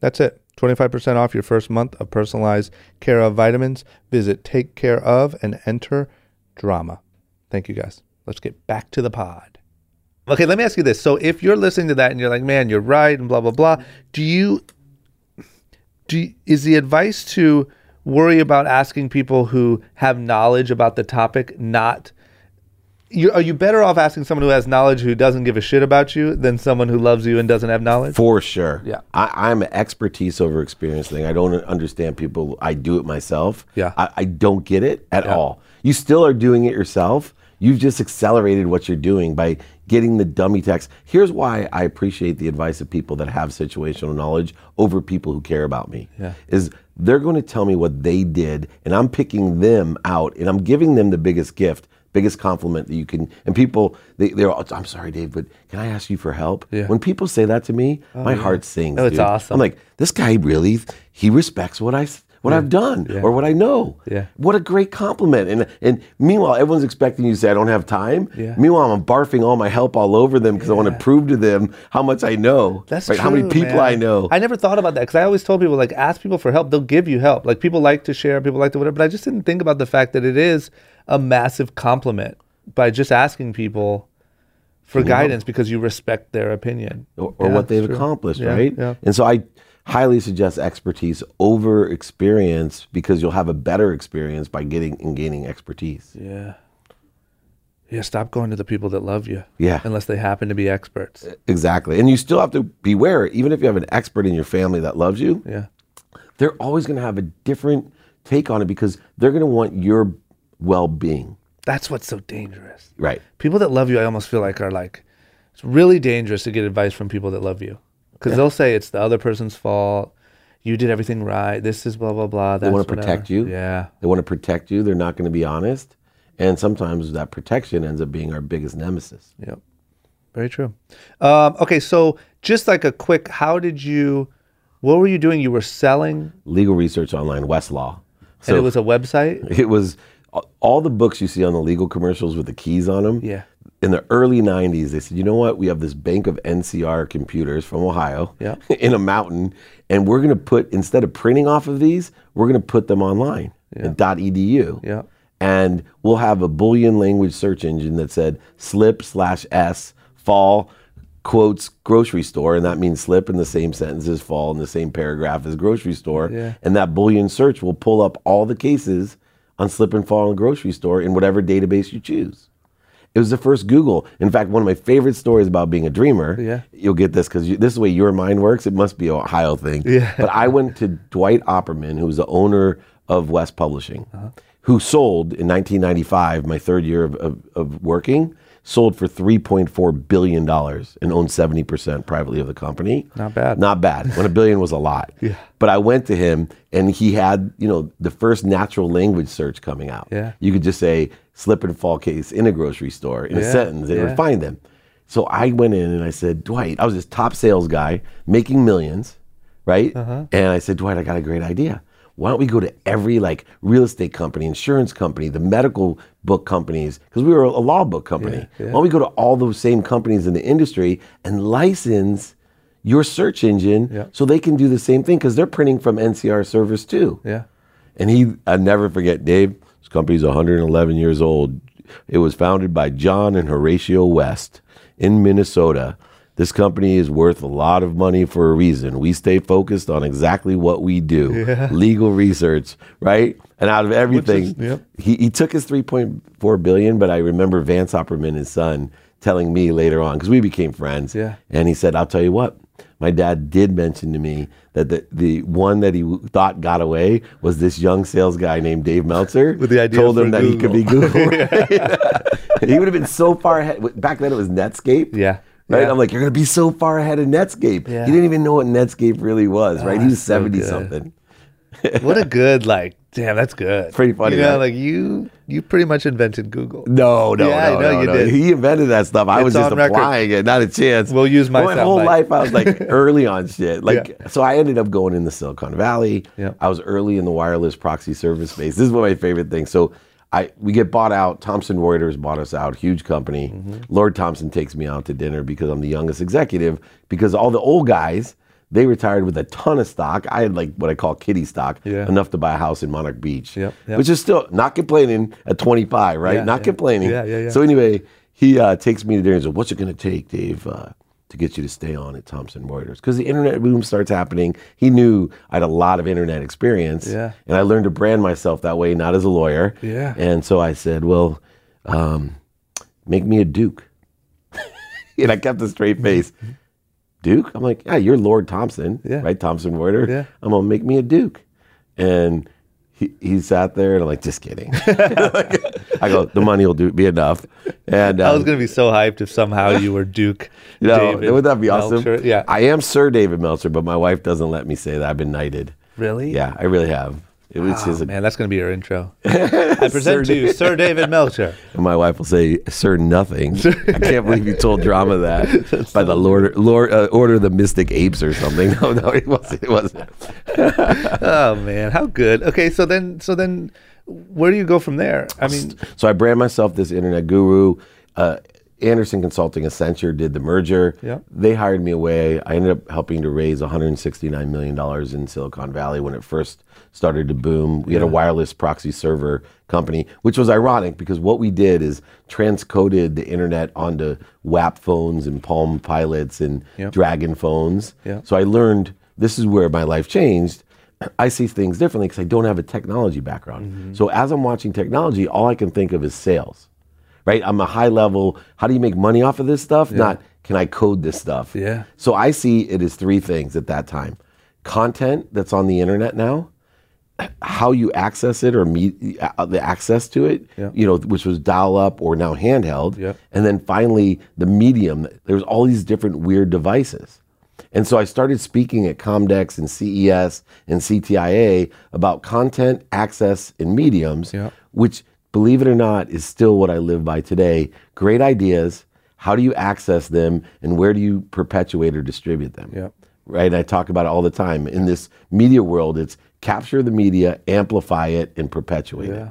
That's it. 25% off your first month of personalized Care of vitamins. Visit Take Care of and enter DRAMA. Thank you guys. Let's get back to the pod. Okay, let me ask you this. So if you're listening to that and you're like, man, you're right, and blah, blah, blah, do you, do is the advice to worry about asking people who have knowledge about the topic, not, you, are you better off asking someone who has knowledge who doesn't give a shit about you than someone who loves you and doesn't have knowledge? For sure. Yeah. I, I'm an expertise over experience thing. I don't understand people. I do it myself. Yeah. I, I don't get it at Yeah. all. You still are doing it yourself. You've just accelerated what you're doing by getting the dummy text. Here's why I appreciate the advice of people that have situational knowledge over people who care about me. Yeah. Is they're going to tell me what they did, and I'm picking them out, and I'm giving them the biggest gift, biggest compliment that you can. And people, they, they're, all, I'm sorry, Dave, but can I ask you for help? Yeah. When people say that to me, oh, my heart sings. Oh, it's dude. awesome. I'm like, this guy really, he respects what I, what I've done or what I know. Yeah. What a great compliment. And and meanwhile, everyone's expecting you to say I don't have time. Yeah. Meanwhile, I'm barfing all my help all over them because I want to prove to them how much I know. That's right? true, How many people man. I know. I never thought about that because I always told people like ask people for help. They'll give you help. Like people like to share, people like to whatever. But I just didn't think about the fact that it is a massive compliment by just asking people for guidance because you respect their opinion or, or Yeah, what they've accomplished, Yeah, right? yeah. And so I highly suggest expertise over experience because you'll have a better experience by getting and gaining expertise. Yeah. Yeah. Stop going to the people that love you. Yeah. Unless they happen to be experts. Exactly. And you still have to beware, even if you have an expert in your family that loves you, Yeah. they're always going to have a different take on it because they're going to want your well being. That's what's so dangerous. Right. People that love you, I almost feel like are like, it's really dangerous to get advice from people that love you because they'll say it's the other person's fault. You did everything right. This is blah blah blah. They want to protect whatever." you. Yeah. They want to protect you. They're not going to be honest. And sometimes that protection ends up being our biggest nemesis. Yep. Very true. Um, okay, so just like a quick, how did you? What were you doing? You were selling, Legal research online, Westlaw. and it was a website. it was all the books you see on the legal commercials with the keys on them. Yeah. In the early 90s, they said, you know what? We have this bank of NCR computers from Ohio Yeah. in a mountain, and we're going to put, instead of printing off of these, we're going to put them online at .edu. Yeah. And we'll have a Boolean language search engine that said slip slash S fall quotes grocery store, and that means slip in the same sentence as fall in the same paragraph as grocery store. Yeah. And that Boolean search will pull up all the cases on slip and fall in the grocery store in whatever database you choose. It was the first Google. In fact, one of my favorite stories about being a dreamer. Yeah. You'll get this because this is the way your mind works. It must be a Ohio thing. Yeah. But I went to Dwight Opperman, who was the owner of West Publishing, Uh-huh. who sold in 1995, my third year of, of, of working, sold for 3.4 billion dollars and owned 70% privately of the company. Not bad. Not bad. When a billion was a lot. Yeah. But I went to him and he had, you know, the first natural language search coming out. Yeah. You could just say slip and fall case in a grocery store in a sentence, and it yeah. would find them. So I went in and I said, Dwight, I was this top sales guy making millions, right? Uh-huh. And I said, Dwight, I got a great idea. Why don't we go to every like real estate company, insurance company, the medical book companies, because we were a law book company. Yeah, yeah. Why don't we go to all those same companies in the industry and license your search engine Yeah. so they can do the same thing because they're printing from NCR servers too. Yeah. And he, I never forget, Dave, this company's 111 years old. It was founded by John and Horatio West in Minnesota. This company is worth a lot of money for a reason. We stay focused on exactly what we do legal research, right? And out of everything, yep. he, he took his 3.4 billion, but I remember Vance Opperman, his son, telling me later on, because we became friends. Yeah. And he said, I'll tell you what, my dad did mention to me that the, the one that he thought got away was this young sales guy named Dave Meltzer. With the idea Told him that he could be Google. Google. he would have been so far ahead. Back then it was Netscape. Yeah. Right? Yeah. I'm like, you're going to be so far ahead of Netscape. Yeah. He didn't even know what Netscape really was, right? he was ah, 70 good. something. what a good like. Damn, that's good. Pretty funny, You know, right? like you, you pretty much invented Google. No, no, Yeah, I no, know no, you no. did. He invented that stuff. I It's was just record. applying it, not a chance. We'll use my my whole life. I was like early on shit. Like, Yeah. so I ended up going in the Silicon Valley. Yeah. I was early in the wireless proxy service space. This is one of my favorite things. So I we get bought out. Thomson Reuters bought us out. Huge company. Mm-hmm. Lord Thomson takes me out to dinner because I'm the youngest executive. Because all the old guys. They retired with a ton of stock. I had like what I call kitty stock, Yeah. enough to buy a house in Monarch Beach, Yep, yep. which is still not complaining at 25, right? Yeah, not yeah. complaining. Yeah, yeah, yeah. So anyway, he uh, takes me to dinner and says, "What's it going to take, Dave, uh, to get you to stay on at Thomson Reuters?" Because the internet boom starts happening. He knew I had a lot of internet experience, Yeah. and I learned to brand myself that way, not as a lawyer. Yeah. And so I said, "Well, um, make me a Duke," and I kept a straight face. Duke? I'm like, yeah, you're Lord Thomson, Yeah. right? Thomson Reuters. Yeah. I'm gonna make me a Duke, and he, he sat there and I'm like, just kidding. I go, the money will do be enough, and I was um, gonna be so hyped if somehow you were Duke. no, David would that be awesome? Meltzer. Yeah. I am Sir David Meltzer, but my wife doesn't let me say that. I've been knighted. really? Yeah, I really have. It was Oh, man, that's gonna be your intro. I present to you Sir David Meltzer. and my wife will say, "Sir, nothing." I can't believe you told drama that by the Lord, Lord uh, Order of the Mystic Apes or something. No, no, it wasn't. It wasn't. Oh man, how good. Okay, so then, so then, where do you go from there? I mean, So I brand myself this internet guru. Uh, Andersen Consulting, Accenture did the merger. Yeah. They hired me away. I ended up helping to raise $169 million in Silicon Valley when it first started to boom. We had a wireless proxy server company, which was ironic because what we did is transcoded the internet onto WAP phones and Palm Pilots and Yeah. Dragon phones. Yeah. So I learned this is where my life changed. I see things differently because I don't have a technology background. Mm-hmm. So as I'm watching technology, all I can think of is sales, right? I'm a high level. How do you make money off of this stuff? Not can I code this stuff? Yeah. So I see it as three things at that time: content that's on the internet now, how you access it or meet uh, the access to it, Yeah. you know, which was dial up or now handheld, Yep. and then finally the medium. There's all these different weird devices. And so I started speaking at Comdex and CES and CTIA about content, access, and mediums, Yeah. which, believe it or not, is still what I live by today. Great ideas. How do you access them and where do you perpetuate or distribute them? Yeah. Right. And I talk about it all the time. In this media world, it's capture the media, amplify it, and perpetuate yeah.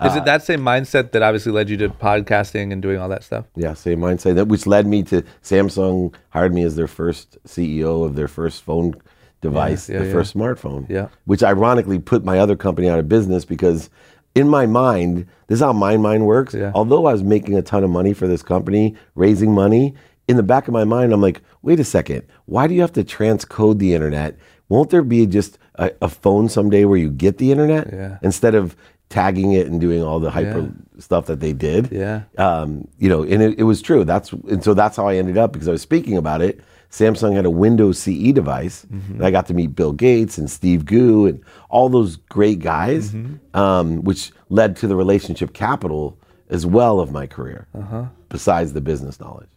it. is it that same mindset that obviously led you to podcasting and doing all that stuff? Yeah, same mindset. That which led me to Samsung hired me as their first CEO of their first phone device, Yeah, their yeah, first smartphone. Yeah. Which ironically put my other company out of business because in my mind, this is how my mind works. Yeah. Although I was making a ton of money for this company, raising money, in the back of my mind, I'm like, wait a second, why do you have to transcode the internet? Won't there be just a, a phone someday where you get the internet Yeah. instead of tagging it and doing all the hyper Yeah. stuff that they did? Yeah. um, you know, and it, it was true. That's and so that's how I ended up because I was speaking about it. Samsung had a Windows CE device. Mm-hmm. And I got to meet Bill Gates and Steve Gu and all those great guys, mm-hmm. um, which led to the relationship capital as well of my career, uh-huh. besides the business knowledge.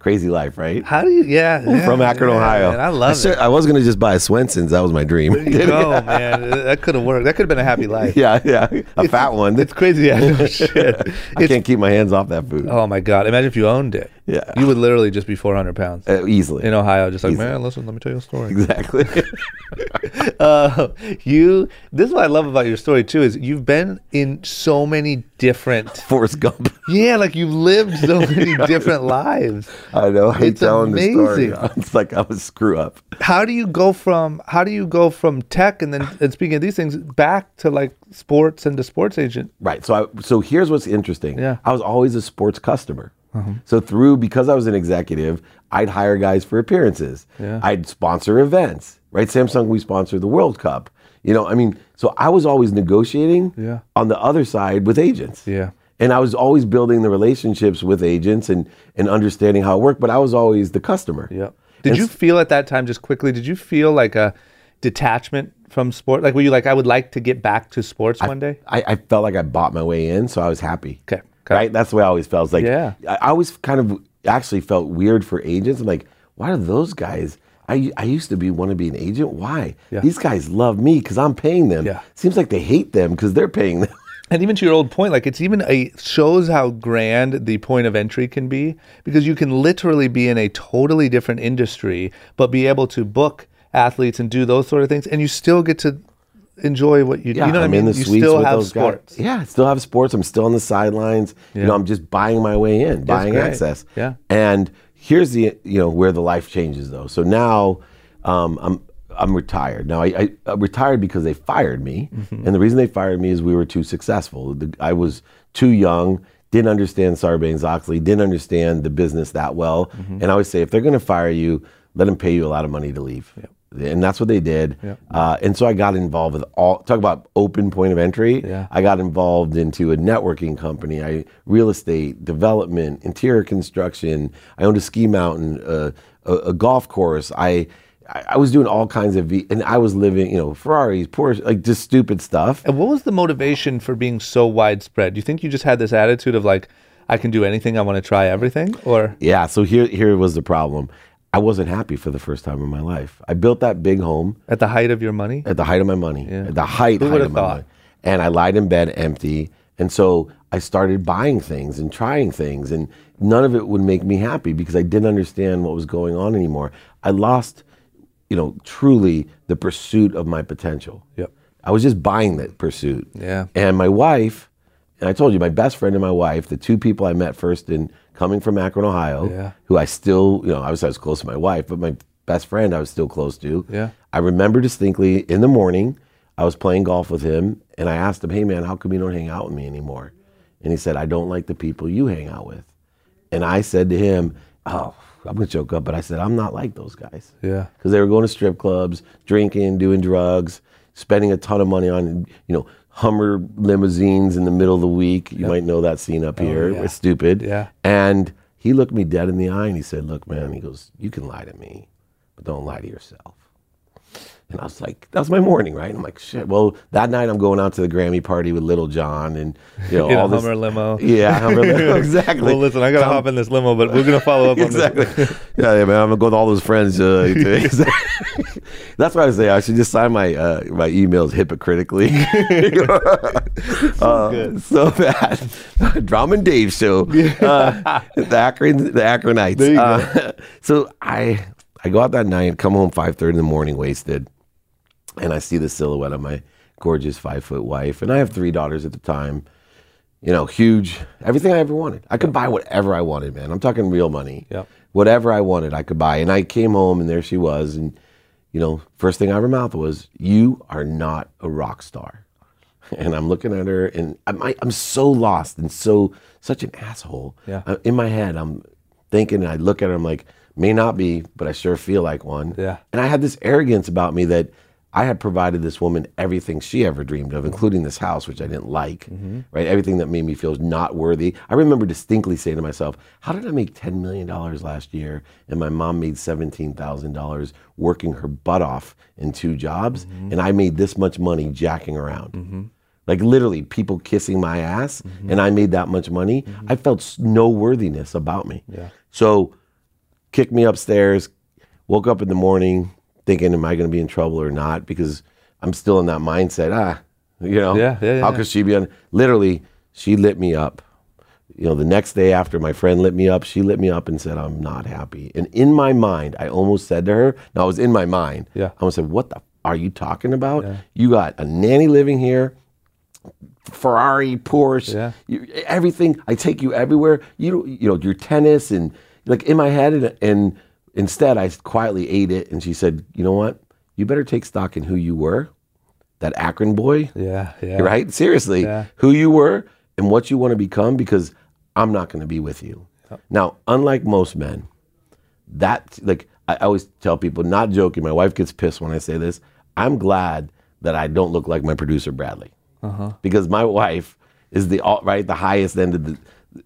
Crazy life, right? How do you? Yeah, yeah, From Akron, yeah, Ohio. man, I love should- it. I was gonna just buy a Swenson's. That was my dream. Go, man. That could have worked. That could have been a happy life. yeah, yeah, a fat one. It's crazy. Yeah, oh, no shit. I It's, can't keep my hands off that food. oh my god! Imagine if you owned it. Yeah. you would literally just be 400 pounds Uh, easily. in Ohio. Just like, Easily. man, listen, let me tell you a story. exactly. uh, you. This is what I love about your story too. Is you've been in so many different. Forrest Gump. Yeah, like you've lived so many different lives. I know. I hate It's telling the story. It's like I was screw up. How do you go from how do you go from tech and then and speaking of these things back to like sports and the sports agent? Right. So I, so here's what's interesting. Yeah. I was always a sports customer. Uh-huh. So through because I was an executive, I'd hire guys for appearances. Yeah. I'd sponsor events. Right. Samsung we sponsored the World Cup. You know, I mean, so I was always negotiating Yeah. on the other side with agents. Yeah. And I was always building the relationships with agents and and understanding how it worked, but I was always the customer. Yep. Did And you feel at that time, just quickly, did you feel like a detachment from sport? Like, were you like, I would like to get back to sports one day? I, I felt like I bought my way in, so I was happy. Okay, okay. Right? That's the way I always felt. It's like Yeah. I, always kind of actually felt weird for agents. I'm like, why are those guys? I, I used to be want to be an agent. Why? Yeah. These guys love me because I'm paying them. Yeah. Seems like they hate them because they're paying them. And even to your old point, like it's even a shows how grand the point of entry can be because you can literally be in a totally different industry, but be able to book athletes and do those sort of things, and you still get to enjoy what you. do. Yeah, you know what I'm I mean? in the you suites still with have those sports. guys. Yeah, I still have sports. I'm still on the sidelines. You know, I'm just buying my way in, buying great. access. Yeah. And here's the you know where the life changes though. So now um, I'm I'm retired. Now I, I I'm retired because they fired me, Mm-hmm. and the reason they fired me is we were too successful. The, I was too young. Didn't understand Sarbanes Oxley. Didn't understand the business that well. Mm-hmm. And I always say, if they're going to fire you, let them pay you a lot of money to leave. And that's what they did. Uh, and so I got involved with all, talk about open point of entry. Yeah. I got involved into a networking company, I real estate, development, interior construction. I owned a ski mountain, uh, a, a golf course. I, I I was doing all kinds of, v- and I was living, you know, Ferraris, Porsche, like just stupid stuff. And what was the motivation for being so widespread? Do you think you just had this attitude of like, I can do anything, I want to try everything, or Yeah. So here, here was the problem. I wasn't happy for the first time in my life. I built that big home at the height of your money? at the height of my money, at the height, height would've of my thought? money. And I lied in bed empty. And so I started buying things and trying things, and none of it would make me happy because I didn't understand what was going on anymore. I lost, you know, truly the pursuit of my potential. Yep. I was just buying that pursuit. Yeah. And my wife, and I told you, my best friend and my wife, the two people I met first in coming from Akron, Ohio, Yeah. who I still, you know, I was, I was close to my wife, but my best friend I was still close to. Yeah. I remember distinctly in the morning, I was playing golf with him, and I asked him, hey man, how come you don't hang out with me anymore? And he said, I don't like the people you hang out with. And I said to him, oh, I'm going to choke up, but I said, I'm not like those guys Yeah. because they were going to strip clubs, drinking, doing drugs, spending a ton of money on, you know, Hummer limousines in the middle of the week. You might know that scene up oh, here. Oh, yeah. It's stupid. Yeah. And he looked me dead in the eye and he said, "Look, man," he goes, "You can lie to me, but don't lie to yourself." And I was like, that was my morning, right? I'm like, shit. Well, that night I'm going out to the Grammy party with Lil Jon and you know In a all this. Hummer limo. Yeah, Hummer limo. exactly. Well, listen, I gotta hop in this limo, but we're gonna follow up on exactly. this. yeah, yeah, man. I'm gonna go with all those friends. Uh, That's why I say I should just sign my uh, my emails hypocritically. uh, so bad. Drum and Dave show. Uh, the Akron, the Akronites. There you go. Uh, so I I go out that night, come home five thirty in the morning, wasted, and I see the silhouette of my gorgeous five foot wife, and I have three daughters at the time you know, huge, everything I ever wanted. I could buy whatever I wanted, man. I'm talking real money. Yep. Whatever I wanted, I could buy. And I came home and there she was. And, you know, first thing out of her mouth was, You are not a rock star. And I'm looking at her and I'm, I, I'm so lost and so, such an asshole. Yeah. In my head, I'm thinking, and I look at her, I'm like, May not be, but I sure feel like one. Yeah. And I had this arrogance about me that I had provided this woman everything she ever dreamed of, including this house, which I didn't like, mm-hmm. right? Everything that made me feel not worthy. I remember distinctly saying to myself, How did I make $10 million last year and my mom made $17,000 working her butt off in two jobs mm-hmm. and I made this much money jacking around? Mm-hmm. Like literally, people kissing my ass, and I made that much money. I felt no worthiness about me. Yeah. So, kicked me upstairs. Woke up in the morning thinking, "Am I going to be in trouble or not?" Because I'm still in that mindset. Ah, you know, Yeah, yeah, how yeah. could she be on? Literally, she lit me up. You know, the next day after my friend lit me up, she lit me up and said, "I'm not happy." And in my mind, I almost said to her, "No, I was in my mind." Yeah. I almost said, "What the f- are you talking about? You got a nanny living here." Ferrari, Porsche, Yeah. you, everything. I take you everywhere. You you know your tennis and like in my head, and, and instead I quietly ate it. And she said, "You know what? You better take stock in who you were, that Akron boy, Yeah, yeah. right? Seriously, Yeah. who you were and what you want to become, because I'm not going to be with you." Now, unlike most men, that like I always tell people, not joking. My wife gets pissed when I say this. I'm glad that I don't look like my producer Bradley, uh-huh. because my wife is the all right, the highest end of the.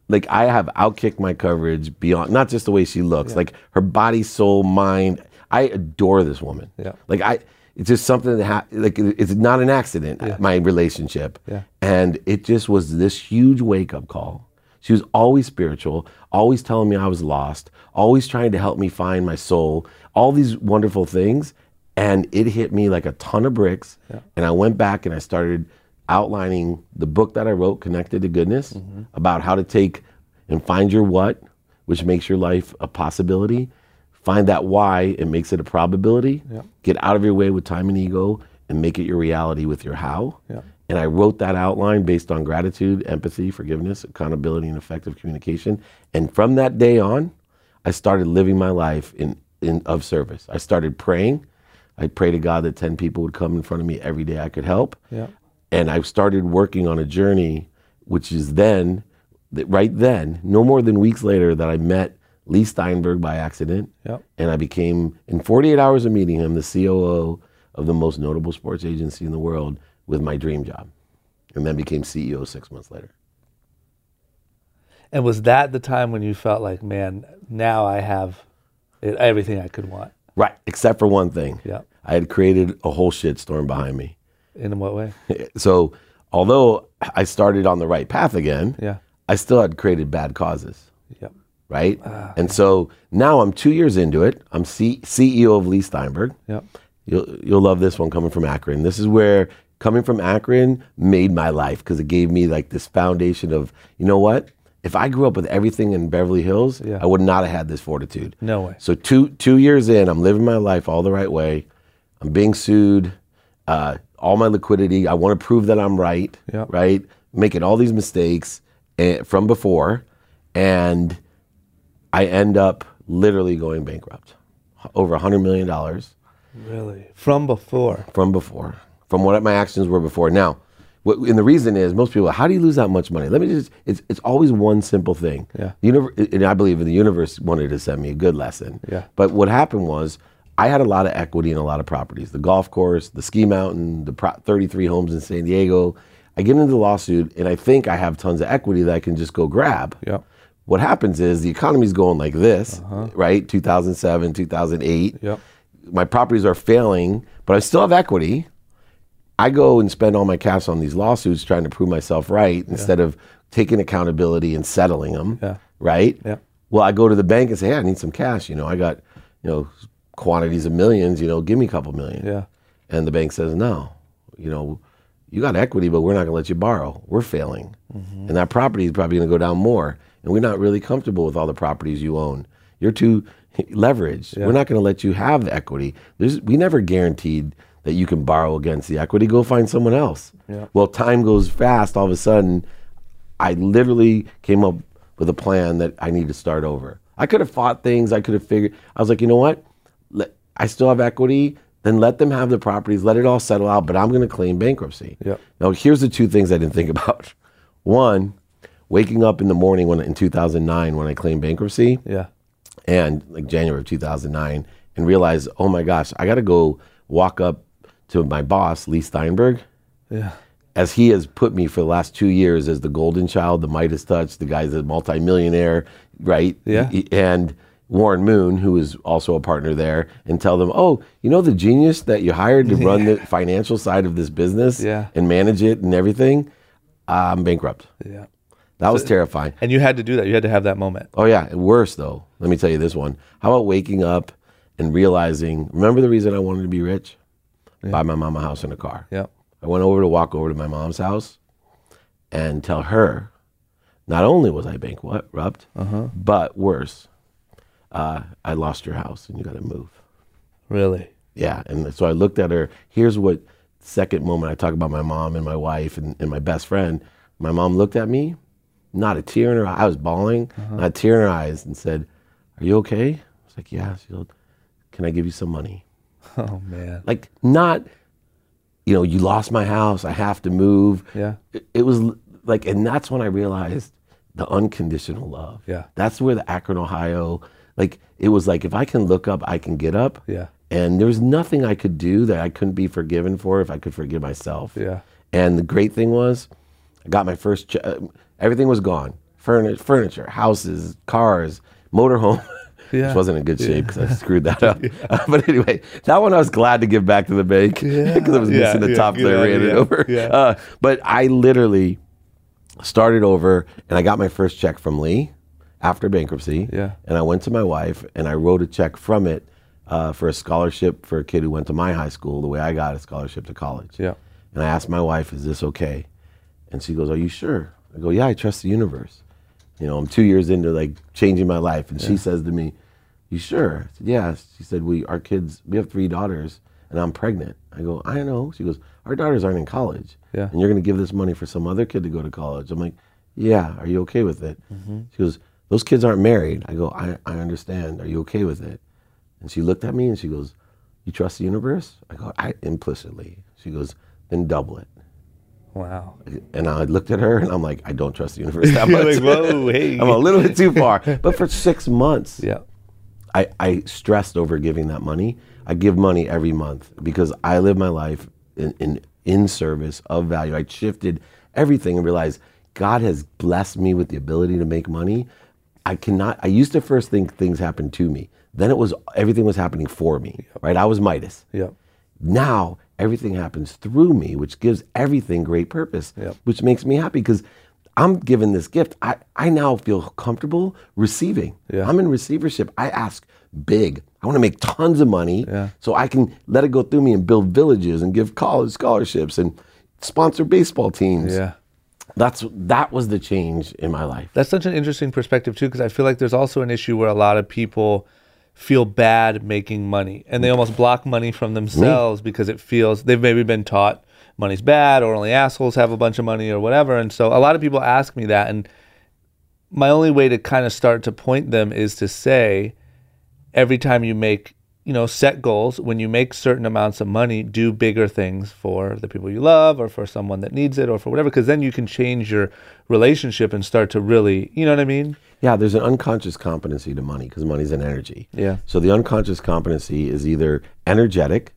Like I have outkicked my coverage beyond not just the way she looks, like her body, soul, mind. I adore this woman. Yeah. Like I, it's just something that ha- like it's not an accident. yeah. My relationship. Yeah. And it just was this huge wake up call. She was always spiritual, always telling me I was lost, always trying to help me find my soul, all these wonderful things. And it hit me like a ton of bricks. yeah. And I went back and I started outlining the book that I wrote, Connected to Goodness, about how to take and find your what, which makes your life a possibility. Find that why, it makes it a probability. Get out of your way with time and ego and make it your reality with your how. Yeah. And I wrote that outline based on gratitude, empathy, forgiveness, accountability, and effective communication. And from that day on, I started living my life in, in of service. I started praying. I prayed to God that 10 people would come in front of me every day I could help. Yeah. And I started working on a journey, which is then, right then, no more than weeks later, that I met Leigh Steinberg by accident. Yep. And I became, in 48 hours of meeting him, the COO of the most notable sports agency in the world with my dream job. And then became CEO six months later. And was that the time when you felt like, man, now I have everything I could want? Right. Except for one thing. Yeah. I had created a whole shitstorm behind me. In what way? So, although I started on the right path again, Yeah. I still had created bad causes. Yep. right? and so now I'm two years into it. I'm C- CEO of Leigh Steinberg. Yep. You'll you'll love this one coming from Akron. This is where coming from Akron made my life because it gave me like this foundation of you know what? If I grew up with everything in Beverly Hills, Yeah. I would not have had this fortitude. No way. So two two years in, I'm living my life all the right way. I'm being sued. Uh, all my liquidity. I want to prove that I'm right. Yeah. Right. Making all these mistakes eh, from before, and I end up literally going bankrupt. Over a hundred million dollars Really? From before. from before, from what my actions were before. Now, what, and the reason is most people, how do you lose that much money? Let me just, it's, it's always one simple thing. Yeah. The universe, and I believe in the universe wanted to send me a good lesson. Yeah. But what happened was, I had a lot of equity in a lot of properties the golf course, the ski mountain, the 33 homes in San Diego. I get into the lawsuit, and I think I have tons of equity that I can just go grab. Yep. What happens is the economy's going like this, uh-huh. right? 2007, 2008 Yep. my properties are failing, but I still have equity. I go and spend all my cash on these lawsuits trying to prove myself right instead of taking accountability and settling them. Yeah. Right? Yeah. Well, I go to the bank and say, hey, I need some cash. You know, I got, you know, quantities of millions, you know, give me a couple million. Yeah. And the bank says, no, you know, you got equity, but we're not going to let you borrow. We're failing. Mm-hmm. And that property is probably going to go down more. And we're not really comfortable with all the properties you own. You're too leveraged. We're not going to let you have equity. There's, we never guaranteed that you can borrow against the equity. Go find someone else. Yeah. Well, time goes fast. All of a sudden, I literally came up with a plan that I need to start over. I could have fought things. I could have figured. I was like, you know what? Let, I still have equity. Then let them have the properties. Let it all settle out. But I'm going to claim bankruptcy. Yep. Now, here's the two things I didn't think about. One, waking up in the morning when in 2009 when I claimed bankruptcy Yeah. and like January of 2009 and realize, oh my gosh, I got to go walk up to my boss, Leigh Steinberg, Yeah. as he has put me for the last two years as the golden child, the Midas touch, the guy's a multimillionaire, right? Yeah. And Warren Moon, who is also a partner there, and tell them, oh, you know the genius that you hired to run the financial side of this business Yeah. and manage it and everything, I'm bankrupt. Yeah. That was terrifying. And you had to do that. You had to have that moment. Oh yeah, worse though. Let me tell you this one. How about waking up and realizing? Remember the reason I wanted to be rich? Buy my mom a house and a car. Yeah. I went over to walk over to my mom's house and tell her not only was I bankrupt, uh-huh. but worse, uh, I lost your house and you got to move. Really. Yeah. And so I looked at her. Here's what second moment I talk about my mom and my wife and, and my best friend. My mom looked at me, not a tear in her eye. I was bawling, not a tear in her eyes, and said, Are you okay? I was like, Yeah. She goes, Can I give you some money? Oh man. Like, not, you know, you lost my house. I have to move. Yeah. It, it was like, and that's when I realized the unconditional love. Yeah. That's where the Akron, Ohio, like, it was like, if I can look up, I can get up. Yeah. And there was nothing I could do that I couldn't be forgiven for if I could forgive myself. Yeah. And the great thing was, I got my first. Ch- uh, everything was gone. Furniture, furniture, houses, cars, motorhome. Yeah. Which wasn't in good shape because I screwed that up. but anyway, that one I was glad to give back to the bank because I was Yeah, missing the yeah, top, so I yeah, ran it over. yeah. Uh, but I literally started over, and I got my first check from Leigh after bankruptcy. Yeah. And I went to my wife and I wrote a check from it uh, for a scholarship for a kid who went to my high school, the way I got a scholarship to college. Yeah. And I asked my wife, "Is this okay?" And she goes, "Are you sure?" I go, "Yeah, I trust the universe." You know, I'm two years into like changing my life, and she says to me, "You sure?" I said, "Yeah." She said, "We, our kids, we have three daughters, and I'm pregnant." I go, "I know." She goes, "Our daughters aren't in college, Yeah. and you're going to give this money for some other kid to go to college." I'm like, "Yeah." Are you okay with it? She goes, "Those kids aren't married." I go, "I, I understand. Are you okay with it?" And she looked at me and she goes, "You trust the universe?" I go, "I implicitly." She goes, "Then double it." Wow. And I looked at her and I'm like, I don't trust the universe that much. like, whoa, hey. I'm a little bit too far. But for six months, Yeah. I, I stressed over giving that money. I give money every month because I live my life in, in, in service of value. I shifted everything and realized God has blessed me with the ability to make money. I cannot, I used to first think things happened to me. Then it was, everything was happening for me, right? I was Midas. Yeah. Now everything happens through me, which gives everything great purpose, Yep. which makes me happy because I'm given this gift. I, I now feel comfortable receiving. Yeah. I'm in receivership. I ask big. I want to make tons of money Yeah. so I can let it go through me and build villages and give college scholarships and sponsor baseball teams. Yeah. That's that was the change in my life. That's such an interesting perspective too, because I feel like there's also an issue where a lot of people feel bad making money, and they almost block money from themselves because it feels they've maybe been taught money's bad, or only assholes have a bunch of money, or whatever. And so a lot of people ask me that, and my only way to kind of start to point them is to say, every time you make you know set goals when you make certain amounts of money do bigger things for the people you love or for someone that needs it or for whatever because then you can change your relationship and start to really you know what i mean Yeah, there's an unconscious competency to money because money's an energy. Yeah. So the unconscious competency is either energetic,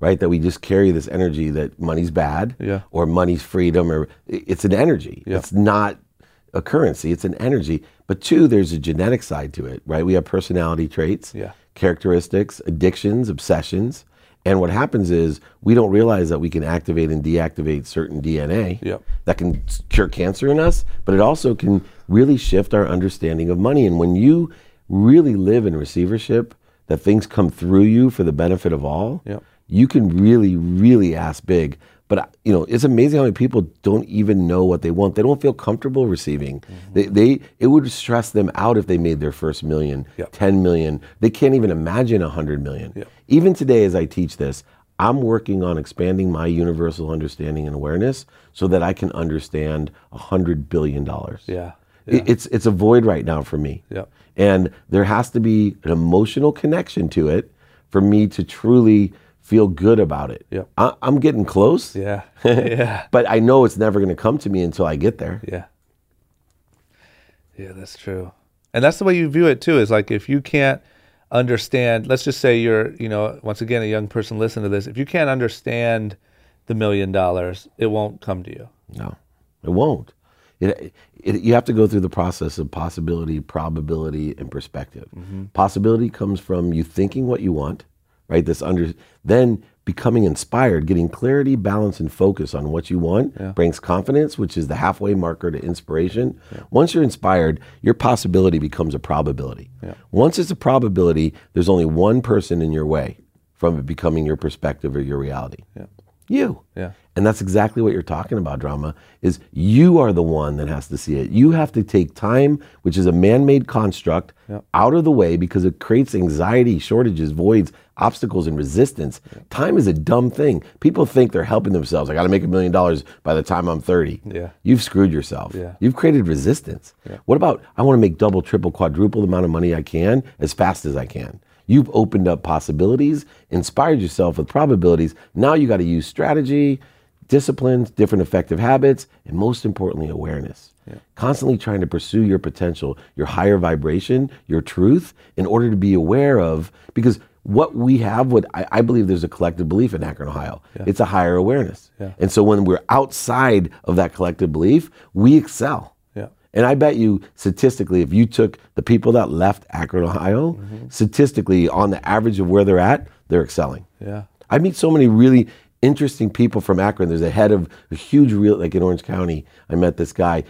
right? That we just carry this energy that money's bad, Yeah. or money's freedom, or it's an energy. Yeah. It's not a currency. It's an energy. But two, there's a genetic side to it, right? We have personality traits, Yeah. Characteristics, addictions, obsessions. And what happens is we don't realize that we can activate and deactivate certain DNA Yep. that can cure cancer in us, but it also can really shift our understanding of money. And when you really live in receivership, that things come through you for the benefit of all, Yep. you can really, really ask big. But you know, it's amazing how many people don't even know what they want. They don't feel comfortable receiving. They, mm-hmm. they it would stress them out if they made their first million, Yep. 10 million. They can't even imagine a 100 million. Yep. Even today, as I teach this, I'm working on expanding my universal understanding and awareness so that I can understand a hundred billion dollars. yeah It- It's it's a void right now for me. Yep. And there has to be an emotional connection to it for me to truly feel good about it. Yep. I, I'm getting close. yeah yeah But I know it's never going to come to me until I get there. Yeah. Yeah, that's true. And that's the way you view it too. Is like if you can't understand, let's just say you're, you know, once again, a young person listen to this. If you can't understand the million dollars, it won't come to you. No, it won't. It, it, you have to go through the process of possibility, probability, and perspective. Mm-hmm. Possibility comes from you thinking what you want, right? This under then becoming inspired, getting clarity, balance, and focus on what you want brings confidence, which is the halfway marker to inspiration. Once you're inspired, your possibility becomes a probability. Once it's a probability, there's only one person in your way from it becoming your perspective or your reality. You. Yeah. And that's exactly what you're talking about, drama, is you are the one that has to see it. You have to take time, which is a man-made construct, out of the way because it creates anxiety, shortages, voids, obstacles, and resistance. Time is a dumb thing. People think they're helping themselves. I got to make a million dollars by the time I'm 30. Yeah. You've screwed yourself. Yeah. You've created resistance. What about I want to make double, triple, quadruple the amount of money I can as fast as I can? You've opened up possibilities, inspired yourself with probabilities. Now you got to use strategy, disciplines, different effective habits, and most importantly, awareness. Constantly trying to pursue your potential, your higher vibration, your truth, in order to be aware of, because what we have, what I, I believe there's a collective belief in Akron, Ohio. It's a higher awareness. And so when we're outside of that collective belief, we excel. Yeah. And I bet you statistically, if you took the people that left Akron, Ohio, mm-hmm. statistically, on the average of where they're at, they're excelling. Yeah. I meet so many really interesting people from Akron. There's a head of a huge real, like in Orange County, I met this guy,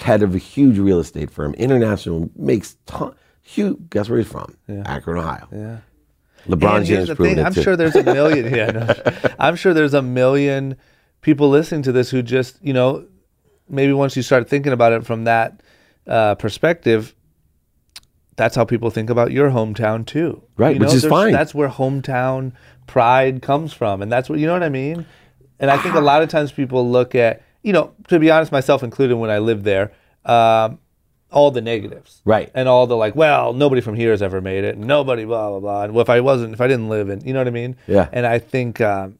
head of a huge real estate firm, international, makes ton, huge, guess where he's from? Akron, Ohio. Yeah. LeBron And James the proven thing, it I'm too. sure there's a million. Yeah, no, I'm sure there's a million people listening to this who just, you know, maybe once you start thinking about it from that uh, perspective, that's how people think about your hometown too. Right, You which is fine. That's where hometown pride comes from, and that's what you know what I mean. And I think a lot of times people look at, you know, to be honest, myself included, when I lived there. Um, all the negatives, Right. and all the like, well, nobody from here has ever made it, nobody, blah blah blah. And well, if I wasn't, if I didn't live in, you know what I mean? Yeah. And I think, um,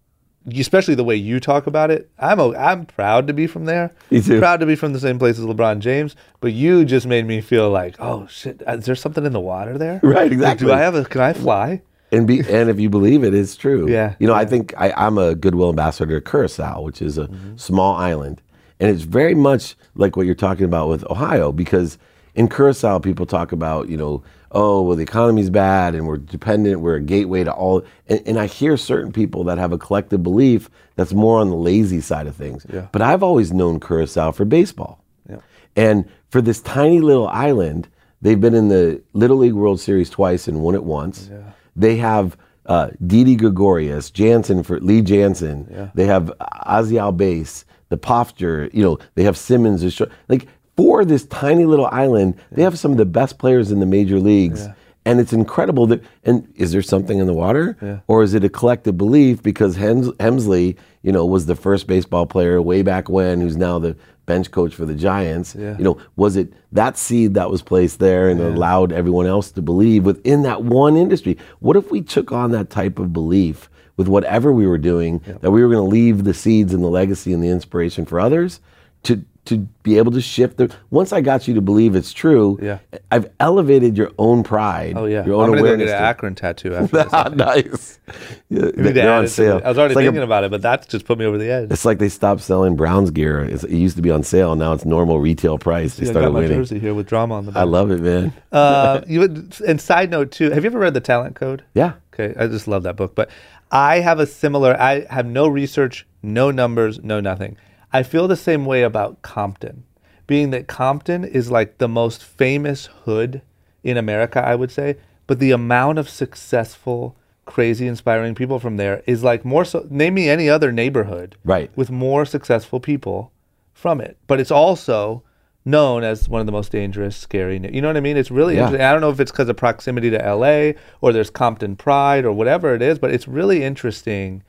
especially the way you talk about it, I'm a, I'm proud to be from there. Me too. Proud to be from the same place as LeBron James. But you just made me feel like, oh shit, is there something in the water there? Right, Like, exactly. do I have a? Can I fly? and be and if you believe it, it's true. Yeah, You know, I think I, I'm a goodwill ambassador to Curacao, which is a Mm-hmm. small island, and it's very much like what you're talking about with Ohio, because in Curacao, people talk about you know, oh well, the economy's bad and we're dependent, we're a gateway to all, and, and I hear certain people that have a collective belief that's more on the lazy side of things. Yeah. But I've always known Curacao for baseball. Yeah. And for this tiny little island, they've been in the Little League World Series twice and won it once. They have uh, Didi Gregorius, Jansen Kenley Jansen. They have Ozzie Albies, the Profar. You know, they have Simmons. Like for this tiny little island, they have some of the best players in the major leagues. And it's incredible that. And is there something in the water, or is it a collective belief? Because Hems, Hensley, you know, was the first baseball player way back when, who's now the bench coach for the Giants. Yeah. You know, was it that seed that was placed there and allowed everyone else to believe within that one industry? What if we took on that type of belief with whatever we were doing, that we were going to leave the seeds and the legacy and the inspiration for others to to be able to shift the once I got you to believe it's true, Yeah. I've elevated your own pride. Oh yeah, Your own I'm gonna go awareness. get an Akron tattoo after this. Nice. Yeah, they're on sale. I was already like a- thinking about it, but that just put me over the edge. It's like they stopped selling Browns gear. It's, it used to be on sale. Now it's normal retail price. They Yeah, I started got my winning. jersey here with drama on the back. I love it, man. Uh, you and side note too, have you ever read The Talent Code? Yeah. Okay, I just love that book. But I have a similar. I have no research, no numbers, no nothing. I feel the same way about Compton, being that Compton is like the most famous hood in America, I would say. But the amount of successful, crazy, inspiring people from there is like more so. Name me any other neighborhood, Right. with more successful people from it. But it's also known as one of the most dangerous, scary. You know what I mean? It's really Yeah. interesting. I don't know if it's because of proximity to LA or there's Compton Pride or whatever it is, but it's really interesting.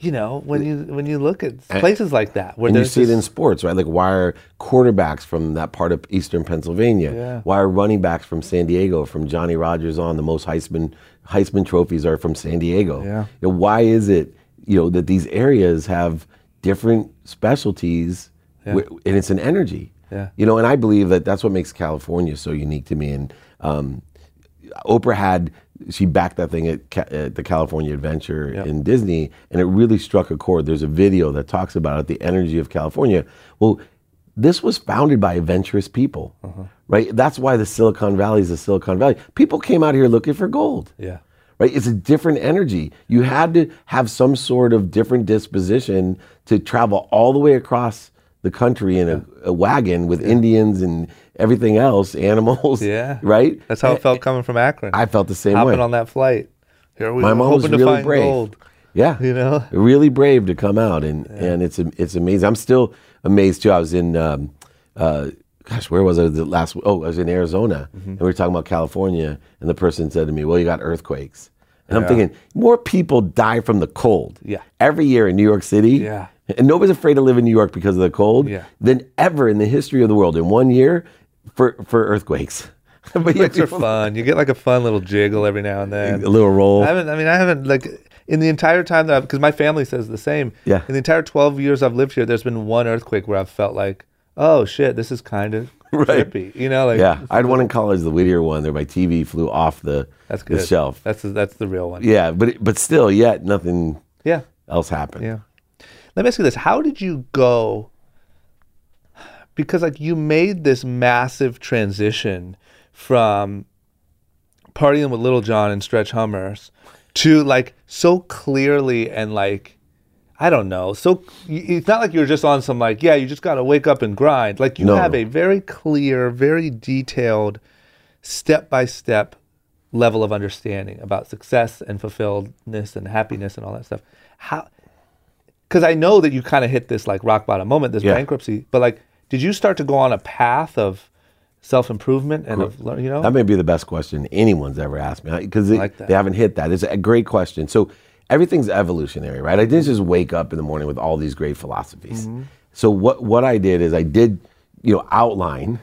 You know, when you when you look at places like that where And you see it in sports, right? Like why are quarterbacks from that part of Eastern Pennsylvania? Yeah. Why are running backs from San Diego, from Johnny Rodgers on? The most Heisman Heisman trophies are from San Diego. Yeah. You know, why is it, you know, that these areas have different specialties, wi- and it's an energy. Yeah. You know, and I believe that that's what makes California so unique to me. And um, Oprah had she backed that thing at, Ca- at the California Adventure in Disney, and it really struck a chord. There's a video that talks about it, the energy of California. Well, this was founded by adventurous people, Uh-huh. right? That's why the Silicon Valley is the Silicon Valley. People came out here looking for gold Yeah. right? It's a different energy. You had to have some sort of different disposition to travel all the way across the country in a, a wagon with Indians and everything else, animals. Yeah. Right? That's how it felt coming from Akron. I felt the same Hopping way. on that flight. Here we My mom was really brave. gold. Yeah. You know? Really brave to come out and and it's it's amazing. I'm still amazed too. I was in um, uh, gosh, where was I the last oh, I was in Arizona Mm-hmm. and we were talking about California and the person said to me, "Well, you got earthquakes." And I'm thinking, more people die from the cold Yeah. every year in New York City. Yeah. And nobody's afraid to live in New York because of the cold Yeah. than ever in the history of the world in one year for for earthquakes. but Those are fun. You get like a fun little jiggle every now and then. a little roll. I haven't. I mean, I haven't like in the entire time that I've because my family says the same. Yeah. In the entire twelve years I've lived here, there's been one earthquake where I've felt like, oh shit, this is kind of Right. trippy. You know, like yeah, I had one in college, the Whittier one. There, my TV flew off the that's the good. shelf. That's that's the real one. Yeah, but it- but still, yet nothing Yeah. else happened. Yeah. Let me ask you this: How did you go? Because like you made this massive transition from partying with Lil Jon and Stretch Hummers to like so clearly and like I don't know. So it's not like you're just on some like yeah, you just got to wake up and grind. Like you No. have a very clear, very detailed, step by step level of understanding about success and fulfilledness and happiness and all that stuff. How? Because I know that you kind of hit this like rock bottom moment, this Yeah. bankruptcy. But like, did you start to go on a path of self improvement and of lear- you know? That may be the best question anyone's ever asked me because they, like they haven't hit that. It's a great question. So everything's evolutionary, right? I didn't just wake up in the morning with all these great philosophies. Mm-hmm. So what what I did is I did, you know, outline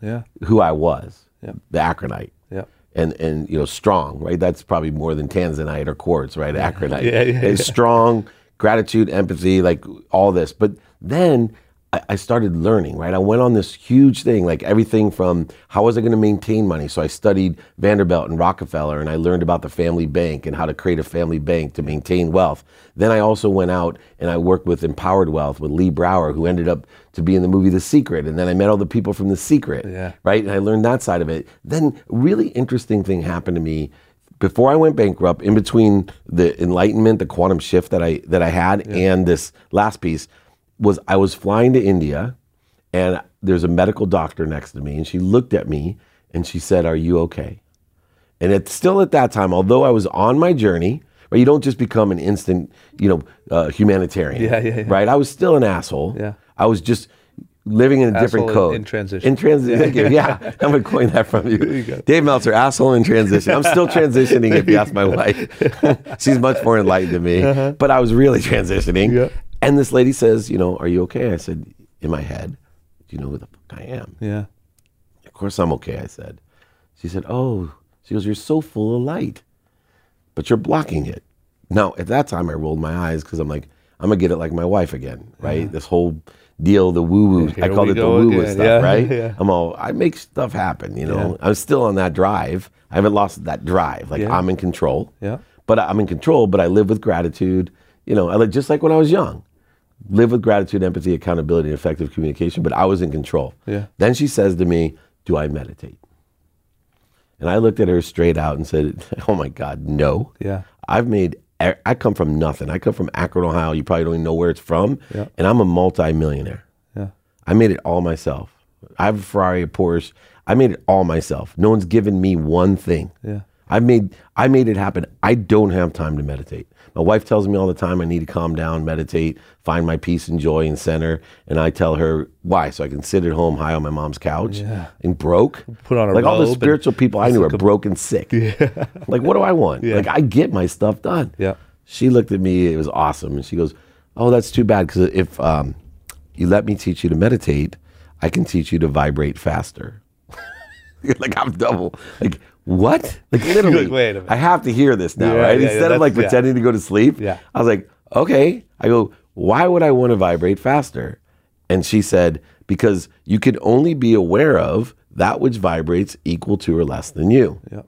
yeah, who I was, Yeah. the Akronite. yeah, and and you know strong right that's probably more than tanzanite or quartz right Akronite Yeah, yeah, yeah. strong gratitude empathy like all this but then I, I started learning right i went on this huge thing like everything from how was i going to maintain money so i studied vanderbilt and rockefeller and i learned about the family bank and how to create a family bank to maintain wealth then i also went out and i worked with empowered wealth with lee brower who ended up to be in the movie the secret and then i met all the people from the secret Yeah. right? And I learned that side of it. Then, really interesting thing happened to me before I went bankrupt. In between the enlightenment, the quantum shift that I that I had, and this last piece was I was flying to India, and there's a medical doctor next to me, and she looked at me and she said, "Are you okay?" And it's still at that time, although I was on my journey, right? You don't just become an instant, you know, uh, humanitarian, Yeah, yeah, yeah. right? I was still an asshole. Yeah. I was just living in a different code in- transition. In transition, thank you. Yeah, I'm gonna coin that from you. you. Dave Meltzer, asshole in transition. I'm still transitioning. if you ask my wife, she's much more enlightened than me. But I was really transitioning. Uh-huh. Yeah. And this lady says, you know, are you okay? I said, in my head, do you know who the fuck I am? yeah, Of course I'm okay, I said. She said, Oh, she goes, You're so full of light, but you're blocking it. Now, at that time, I rolled my eyes because I'm like, I'm going to get it like my wife again, right? This whole deal, the woo woo. I Here call it the woo woo stuff, Yeah, right? yeah. I'm all, I make stuff happen, you know? Yeah. I'm still on that drive. I haven't lost that drive. Like. I'm in control. Yeah. But I'm in control, but I live with gratitude. You know, I live just like when I was young. Live with gratitude, empathy, accountability, and effective communication, but I was in control. Yeah. Then she says to me, Do I meditate? And I looked at her straight out and said, Oh my God, no. Yeah. I've made, I come from nothing. I come from Akron, Ohio. You probably don't even know where it's from. Yeah. And I'm a multimillionaire. yeah, I made it all myself. I have a Ferrari, a Porsche. I made it all myself. No one's given me one thing. Yeah. I made I made it happen. I don't have time to meditate. My wife tells me all the time I need to calm down, meditate, find my peace and joy and center. And I tell her why, so I can sit at home high on my mom's couch Yeah. and broke. Put on a like all the spiritual people I knew are broke and sick. like what do I want? Yeah. Like I get my stuff done. Yeah. She looked at me. It was awesome, and she goes, "Oh, that's too bad because if um, you let me teach you to meditate, I can teach you to vibrate faster." like I'm double. Like what? Like literally. like, wait a minute. I have to hear this now, Yeah, right? yeah, yeah, Instead of like yeah. pretending to go to sleep. Yeah. I was like, okay. I go, why would I want to vibrate faster? And she said, because you can only be aware of that which vibrates equal to or less than you. yeah,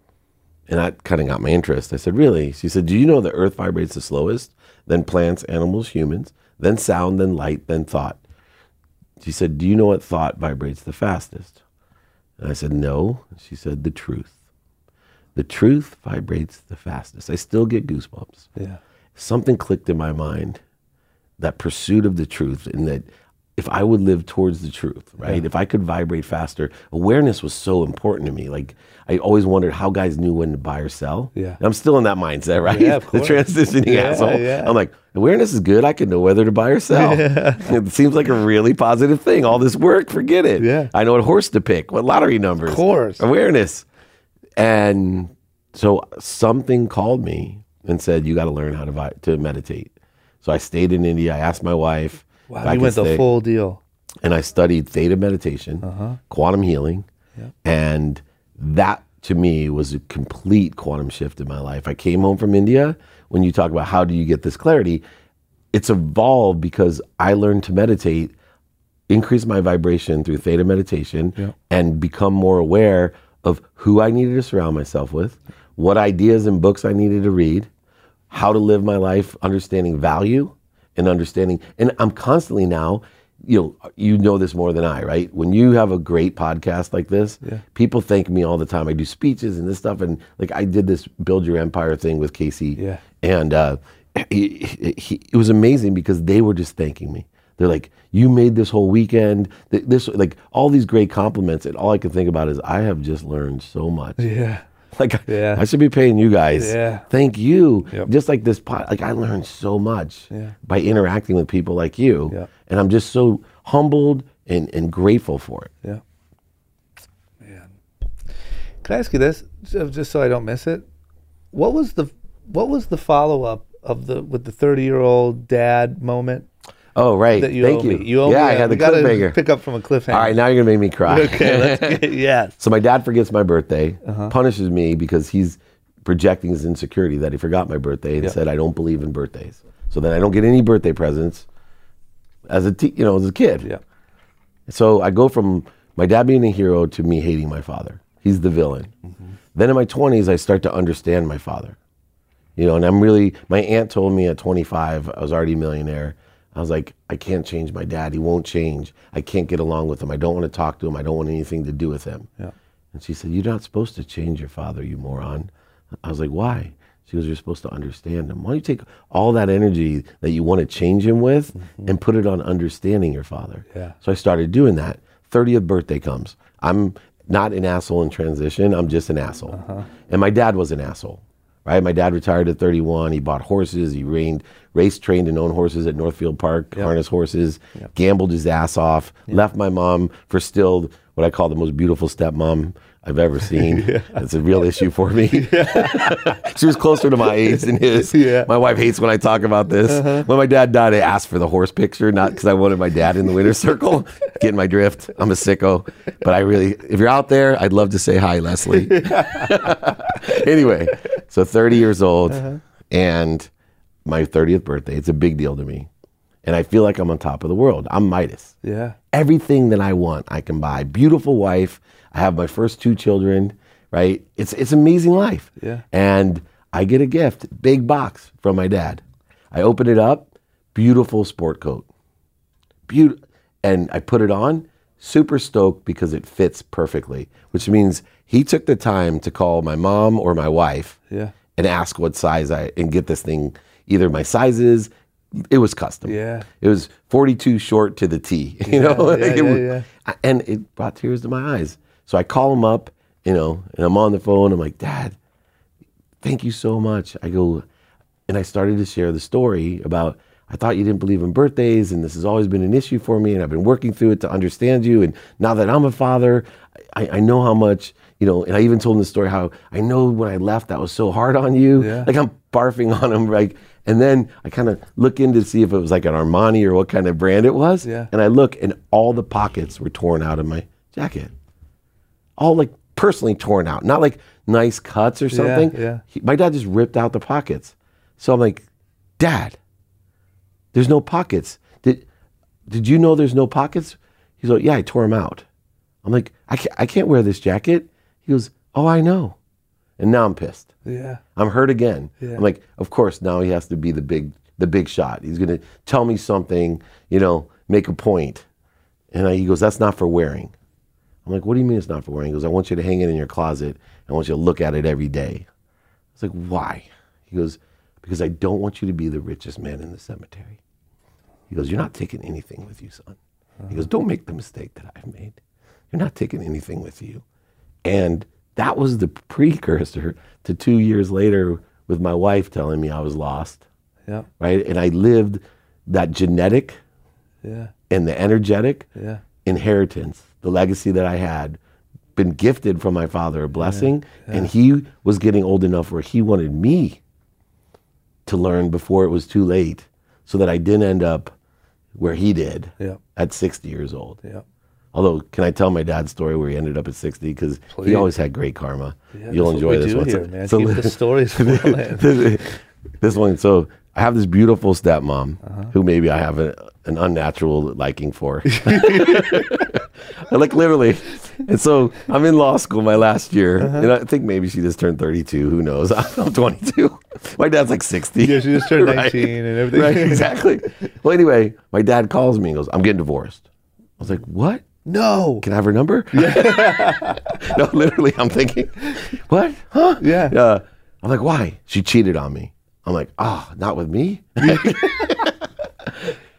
And that kind of got my interest. I said, Really? She said, Do you know the earth vibrates the slowest? Then plants, animals, humans, then sound, then light, then thought. She said, Do you know what thought vibrates the fastest? And I said, No. She said, The truth. The truth vibrates the fastest. I still get goosebumps. Yeah. Something clicked in my mind that pursuit of the truth, and that if I would live towards the truth, right? If I could vibrate faster, awareness was so important to me. Like I always wondered how guys knew when to buy or sell. Yeah. I'm still in that mindset, right? Yeah, the transitioning Yeah, asshole. yeah. I'm like, awareness is good. I can know whether to buy or sell. it seems like a really positive thing. All this work, forget it. Yeah. I know what horse to pick, what lottery numbers. Of course. Awareness. And so something called me and said, "You got to learn how to vi- to meditate." So I stayed in India. I asked my wife. Wow, you went the stay, full deal. and I studied theta meditation, Uh-huh. quantum healing, and that to me was a complete quantum shift in my life. I came home from India. When you talk about how do you get this clarity, it's evolved because I learned to meditate, increase my vibration through theta meditation, and become more aware of who I needed to surround myself with, what ideas and books I needed to read, how to live my life, understanding value and understanding. And I'm constantly now, you know, you know this more than I, right? When you have a great podcast like this, people thank me all the time. I do speeches and this stuff, and like I did this build your empire thing with Casey, Yeah. and uh, he, he, he- it was amazing because they were just thanking me. They're like, "You made this whole weekend. This like all these great compliments." And all I can think about is, I have just learned so much. Yeah. Like, Yeah. I should be paying you guys. Yeah. Thank you. Yep. Just like this pot, like I learned so much Yeah. by interacting with people like you. Yeah. And I'm just so humbled and, and grateful for it. Yeah. Man. Can I ask you this, just so I don't miss it? What was the what was the follow up of the with the thirty year old dad moment Oh, right. that you Thank you. me? You owe yeah, me. I a- had the cliffhanger. Pick up from a cliffhanger. All right, now you're gonna make me cry. okay. Let's get, yes. So my dad forgets my birthday, Uh-huh. punishes me because he's projecting his insecurity that he forgot my birthday and Yeah. said I don't believe in birthdays. So then I don't get any birthday presents as a te- you know as a kid. Yeah. So I go from my dad being a hero to me hating my father. He's the villain. Then in my 20s, I start to understand my father. You know, and I'm really, my aunt told me at 25, I was already a millionaire. I was like, I can't change my dad. He won't change. I can't get along with him. I don't want to talk to him. I don't want anything to do with him. Yeah. And she said, You're not supposed to change your father, you moron. I was like, Why? She goes, You're supposed to understand him. Why don't you take all that energy that you want to change him with mm-hmm. and put it on understanding your father? Yeah. So I started doing that. 30th birthday comes. I'm not an asshole in transition. I'm just an asshole. Uh-huh. And my dad was an asshole, right? My dad retired at 31. He bought horses. He reined, race trained and owned horses at Northfield Park, harness horses, gambled his ass off, left my mom for still what I call the most beautiful stepmom I've ever seen. It's a real issue for me. she was closer to my age than his. Yeah. My wife hates when I talk about this. Uh-huh. When my dad died, I asked for the horse picture, not because I wanted my dad in the winner's circle. Getting my drift. I'm a sicko. But I really, if you're out there, I'd love to say hi, Leslie. anyway, so 30 years old uh-huh. and my 30th birthday. It's a big deal to me. And I feel like I'm on top of the world. I'm Midas Yeah. everything that I want, I can buy. Beautiful wife. I have my first two children. Right? It's it's amazing life. Yeah. And I get a gift, big box from my dad. I open it up, beautiful sport coat. Beaut- and I put it on, super stoked because it fits perfectly, which means he took the time to call my mom or my wife Yeah. and ask what size I and get this thing either my sizes. It was custom. Yeah. It was 42 short to the T, you know? yeah, Like, it yeah, was- yeah. And it brought tears to my eyes. So I call him up, you know, and I'm on the phone. I'm like, Dad, thank you so much. I go, and I started to share the story about I thought you didn't believe in birthdays, and this has always been an issue for me, and I've been working through it to understand you. And now that I'm a father, I, I know how much, you know, and I even told him the story how I know when I left that was so hard on you. Yeah. Like I'm barfing on him, like, and then I kind of look in to see if it was like an Armani or what kind of brand it was. Yeah. And I look, and all the pockets were torn out of my jacket all like personally torn out, not like nice cuts or something. yeah. He- my dad just ripped out the pockets. So I'm like, Dad, there's no pockets. Did Did you know there's no pockets? He's like, Yeah, I tore them out. I'm like, I can't, I can't wear this jacket. He goes, Oh, I know. And now I'm pissed. Yeah. I'm hurt again. Yeah. I'm like, of course, now he has to be the big the big shot. He's gonna tell me something, you know, make a point. And I, he goes, That's not for wearing. I'm like, What do you mean it's not for wearing? He goes, I want you to hang it in your closet. I want you to look at it every day. I was like, Why? He goes, Because I don't want you to be the richest man in the cemetery. He goes, You're not taking anything with you, son. He goes, Don't make the mistake that I've made. You're not taking anything with you. And that was the precursor to two years later with my wife telling me I was lost, Yeah. right? And I lived that genetic Yeah. and the energetic Yeah. inheritance, the legacy that I had been gifted from my father, a blessing. And he was getting old enough where he wanted me to learn before it was too late so that I didn't end up where he did Yeah. at 60 years old. Yeah. Although, can I tell my dad's story where he ended up at 60? Because he always had great karma. Yeah, You'll enjoy this one. here, man. Keep the stories this, this one. So I have this beautiful stepmom Uh-huh. who maybe I have a, an unnatural liking for. like literally. And so I'm in law school my last year, Uh-huh. and I think maybe she just turned 32. Who knows? I'm 22. My dad's like 60. Yeah, she just turned Right. 19 and everything. Right, exactly. Well, anyway, my dad calls me and goes, "I'm getting divorced." I was like, "What? No. Can I have her number?" Yeah. no, literally, I'm thinking, "What? Huh?" Yeah. Uh, I'm like, "Why?" She cheated on me. I'm like, "Ah, not with me."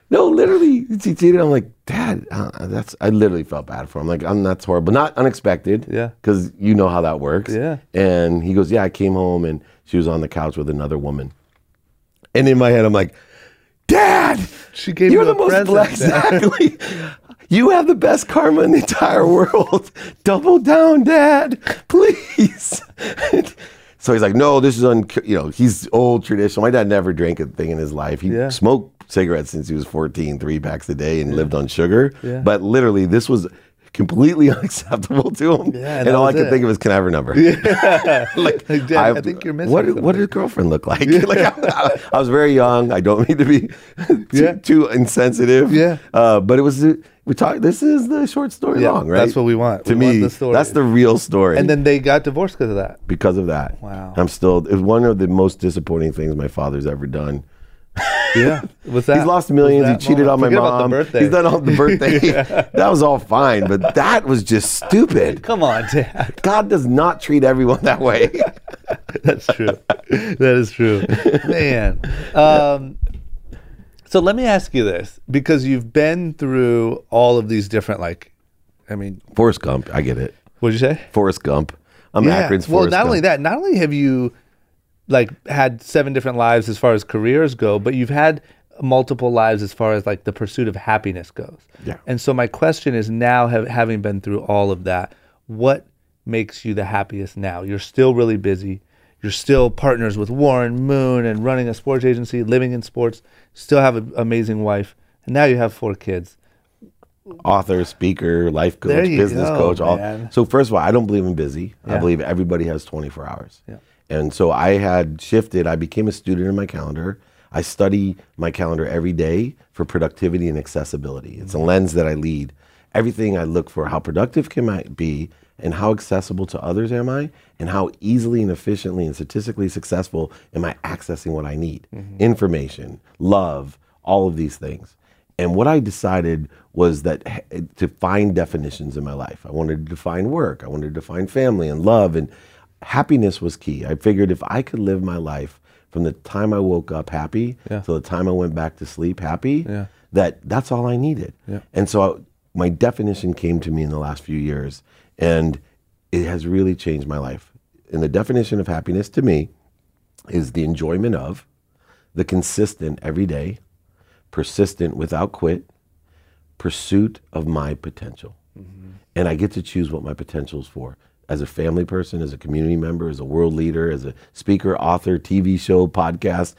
No, literally, she cheated. I'm like, "Dad, uh, that's." I literally felt bad for him. Like, I'm that's horrible, not unexpected. Yeah. because you know how that works. Yeah. And he goes, "Yeah, I came home and she was on the couch with another woman." And in my head, I'm like, Dad, She gave you're you the most blessed. Exactly. You have the best karma in the entire world. Double down, Dad, please. so he's like, no, this is un. You know, he's old traditional. My dad never drank a thing in his life. He Yeah. smoked cigarettes since he was 14, three packs a day, and lived on sugar. Yeah. But literally, this was completely unacceptable to him. Yeah, and all I could it. think of was, can I have her number? like, Like, Dad, I think you're missing What, what did a girlfriend look like? like I, I was very young. I don't mean to be too, Yeah. too insensitive. Yeah. Uh, but it was we talk. This is the short story Yeah, long, right? that's what we want. To We want me, the story. that's the real story. And then they got divorced because of that. because of that, Wow. I'm still. It was one of the most disappointing things my father's ever done. Yeah. Was that? He's lost millions. He cheated moment? on my Forget mom. About the. He's done all the birthday. That was all fine, but that was just stupid. Come on, Dad. God does not treat everyone that way. That's true. that is true. Man. Um, so let me ask you this because you've been through all of these different, like, I mean, Forrest Gump, I get it. what'd you say? Forrest Gump. I'm Akron's Well, not Gump. only that, not only have you like had seven different lives as far as careers go, but you've had multiple lives as far as like the pursuit of happiness goes. Yeah. And so my question is now have, having been through all of that, what makes you the happiest now? You're still really busy. You're still partners with Warren Moon and running a sports agency, living in sports, still have an amazing wife, and now you have four kids. author, speaker, life coach, business go, coach. All. man. So first of all, I don't believe in busy. I believe everybody has 24 hours. Yeah. And so I had shifted. I became a student in my calendar. I study my calendar every day for productivity and accessibility. It's a lens that I lead. Everything I look for, how productive can I be and how accessible to others am I and how easily and efficiently and statistically successful am I accessing what I need? Mm-hmm. Information, love, all of these things. And what I decided was that eh, to find definitions in my life. I wanted to define work, I wanted to define family and love, and happiness was key. I figured if I could live my life from the time I woke up happy Yeah. to the time I went back to sleep happy, Yeah. that that's all I needed. Yeah. And so I, my definition came to me in the last few years, and it has really changed my life. And the definition of happiness to me is the enjoyment of, the consistent every day, persistent without quit, pursuit of my potential. Mm-hmm. And I get to choose what my potential is for. As a family person, as a community member, as a world leader, as a speaker, author, TV show, podcast,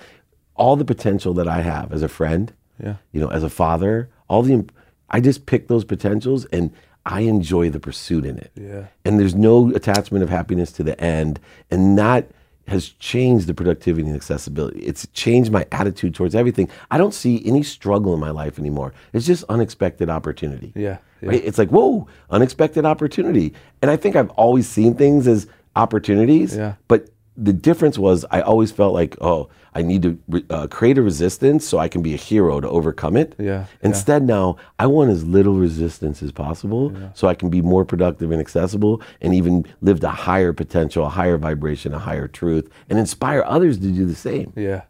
all the potential that I have as a friend, Yeah. you know, as a father, all the, I just pick those potentials and I enjoy the pursuit in it. Yeah. And there's no attachment of happiness to the end. And that has changed the productivity and accessibility. It's changed my attitude towards everything. I don't see any struggle in my life anymore. It's just unexpected opportunity. Yeah, yeah. Right? It's like, whoa, unexpected opportunity. And I think I've always seen things as opportunities. Yeah. But the difference was I always felt like, oh, I need to uh, create a resistance so I can be a hero to overcome it. Yeah, Instead, now I want as little resistance as possible so I can be more productive and accessible and even live to higher potential, a higher vibration, a higher truth, and inspire others to do the same. Yeah.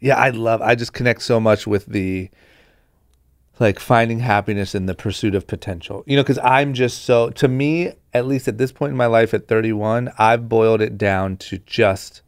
Yeah, I love I just connect so much with the like finding happiness in the pursuit of potential. You know, cuz I'm just so to me, at least at this point in my life at 31, I've boiled it down to just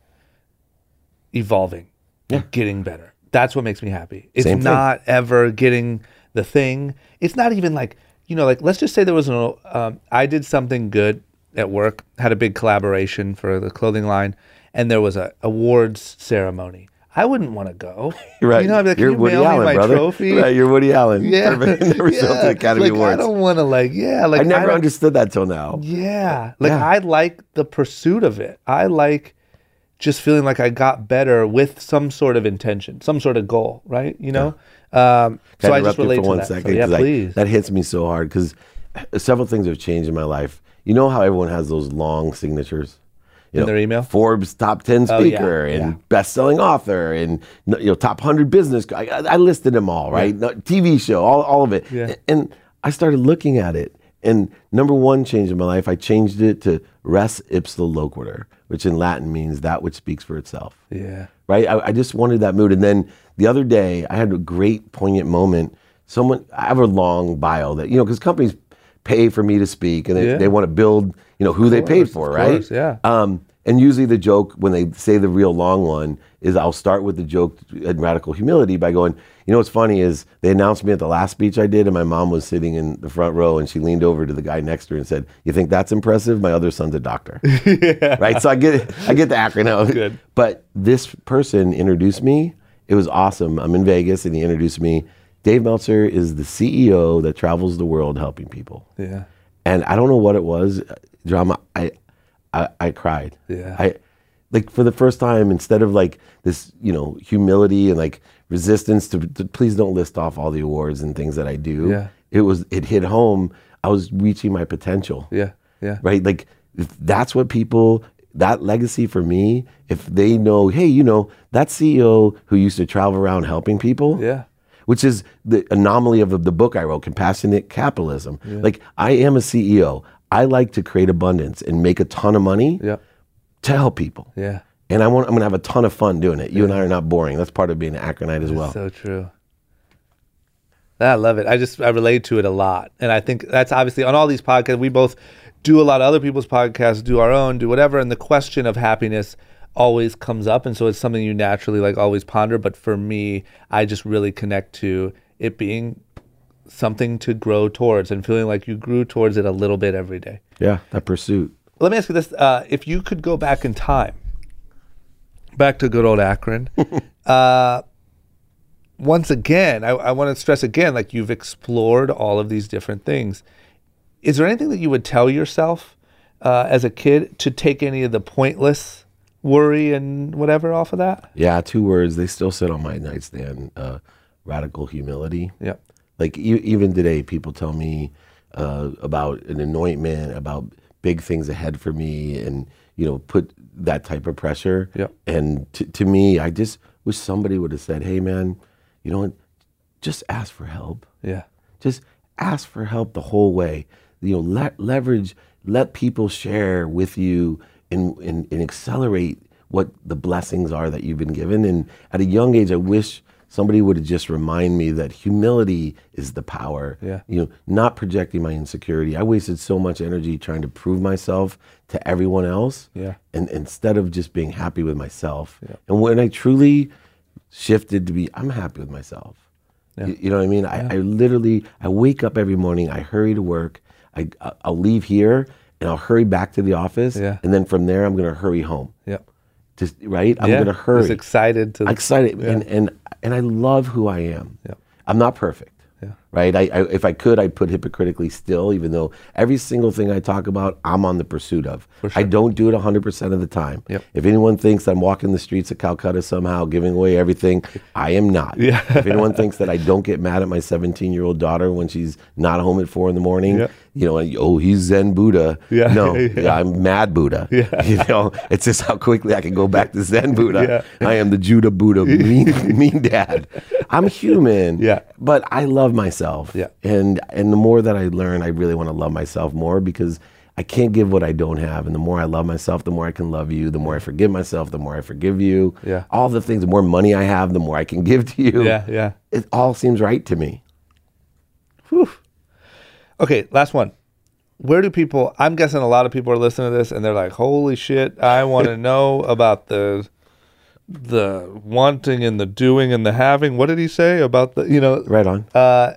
evolving. Yeah. Getting better. That's what makes me happy. It's Same thing. not ever getting the thing. It's not even like, you know, like let's just say there was an um, I did something good at work, had a big collaboration for the clothing line, and there was a awards ceremony. I wouldn't want to go. You're right. You know, I'd be like, you're you Woody Allen, brother. trophy? Right, you're Woody Allen. Yeah. Never showed up to Yeah. Academy like, Awards. I don't want to like, yeah, like I never don't- understood that till now. Yeah. Like Yeah. I like the pursuit of it. I like just feeling like I got better with some sort of intention, some sort of goal, right? You know? Um, so I just relate for to one that. So, second? yeah, 'Cause I- please. that hits me so hard because several things have changed in my life. You know how everyone has those long signatures? In know, their email? Forbes top 10 Oh, yeah, speaker and yeah. best-selling author and you know top 100 business I, I listed them all right No, tv show all, all of it Yeah. and i started looking at it and number one change in my life i changed it to res ipsa loquitur which in latin means that which speaks for itself yeah. right? I, I just wanted that mood. And then the other day, I had a great poignant moment. Someone, I have a long bio that, you know, because companies pay for me to speak and they, Yeah. they want to build, you know, who they paid for, right? course, yeah. Um, and usually the joke when they say the real long one is I'll start with the joke in radical humility by going, you know what's funny is they announced me at the last speech I did and my mom was sitting in the front row and she leaned over to the guy next to her and said, "You think that's impressive? My other son's a doctor." Right? So I get I get the acronym. Good. But this person introduced me. It was awesome. I'm in Vegas and he introduced me. Dave Meltzer is the CEO that travels the world helping people Yeah. and I don't know what it was, drama. I, I, I cried. Yeah. I, like for the first time, instead of like this, you know, humility and like resistance to, to please don't list off all the awards and things that I do. Yeah. It was it hit home. I was reaching my potential. Yeah. Yeah. Right. Like if that's what people that legacy for me. If they know, hey, you know, that CEO who used to travel around helping people Yeah. which is the anomaly of the, the book I wrote, Compassionate Capitalism. Like, I am a CEO. I like to create abundance and make a ton of money Yeah. to help people. Yeah. And I want, I'm going to have a ton of fun doing it. You and I are not boring. That's part of being an Akronite as well. So true. I love it. I just I relate to it a lot, and I think that's obviously on all these podcasts. We both do a lot of other people's podcasts, do our own, do whatever, and the question of happiness always comes up, and so it's something you naturally like always ponder. But for me, I just really connect to it being something to grow towards, and feeling like you grew towards it a little bit every day. yeah, that pursuit. Let me ask you this: uh, If you could go back in time, back to good old Akron, uh, once again, I, I want to stress again, like you've explored all of these different things. Is there anything that you would tell yourself uh, as a kid to take any of the pointless worry and whatever off of that? Yeah, two words. They still sit on my nightstand uh, radical humility. Yeah. Like e- even today, people tell me uh, about an anointment, about big things ahead for me, and you know, put that type of pressure. Yep. And to to me, I just wish somebody would have said, "Hey, man, you know what? Just ask for help. Yeah. Just ask for help the whole way. You know, le- leverage, let people share with you, and, and and accelerate what the blessings are that you've been given. And at a young age, I wish." Somebody would just remind me that humility is the power Yeah. you know, not projecting my insecurity. I wasted so much energy trying to prove myself to everyone else, Yeah. and instead of just being happy with myself. Yeah. And when I truly shifted to be, I'm happy with myself. You, you know what I mean? I, I literally, I wake up every morning, I hurry to work, I, I'll leave here, and I'll hurry back to the office, Yeah. and then from there, I'm going to hurry home. Yeah. Just right, I'm yeah. going to hurry Just excited to. excited and and and I love who I am. Yeah. I'm not perfect. Right? I, I if I could, I'd put hypocritically still, even though every single thing I talk about, I'm on the pursuit of. I don't do it 100% of the time. Yep. If anyone thinks I'm walking the streets of Calcutta somehow, giving away everything, I am not. Yeah. if anyone thinks that I don't get mad at my 17 year old daughter when she's not home at four in the morning, Yeah. you know, oh, he's Zen Buddha. Yeah. No, Yeah. yeah, I'm mad Buddha. Yeah. You know, it's just how quickly I can go back to Zen Buddha. Yeah. I am the Judah Buddha, mean, mean dad. I'm human. Yeah. But I love myself. Yeah. And and the more that I learn, I really want to love myself more because I can't give what I don't have. And the more I love myself, the more I can love you. The more I forgive myself, the more I forgive you. Yeah. All the things, the more money I have, the more I can give to you. Yeah, yeah. It all seems right to me. Whew. Okay, last one. Where do people? I'm guessing a lot of people are listening to this and they're like, "Holy shit! I want to know about the the wanting and the doing and the having." What did he say about the? You know, Right on. uh,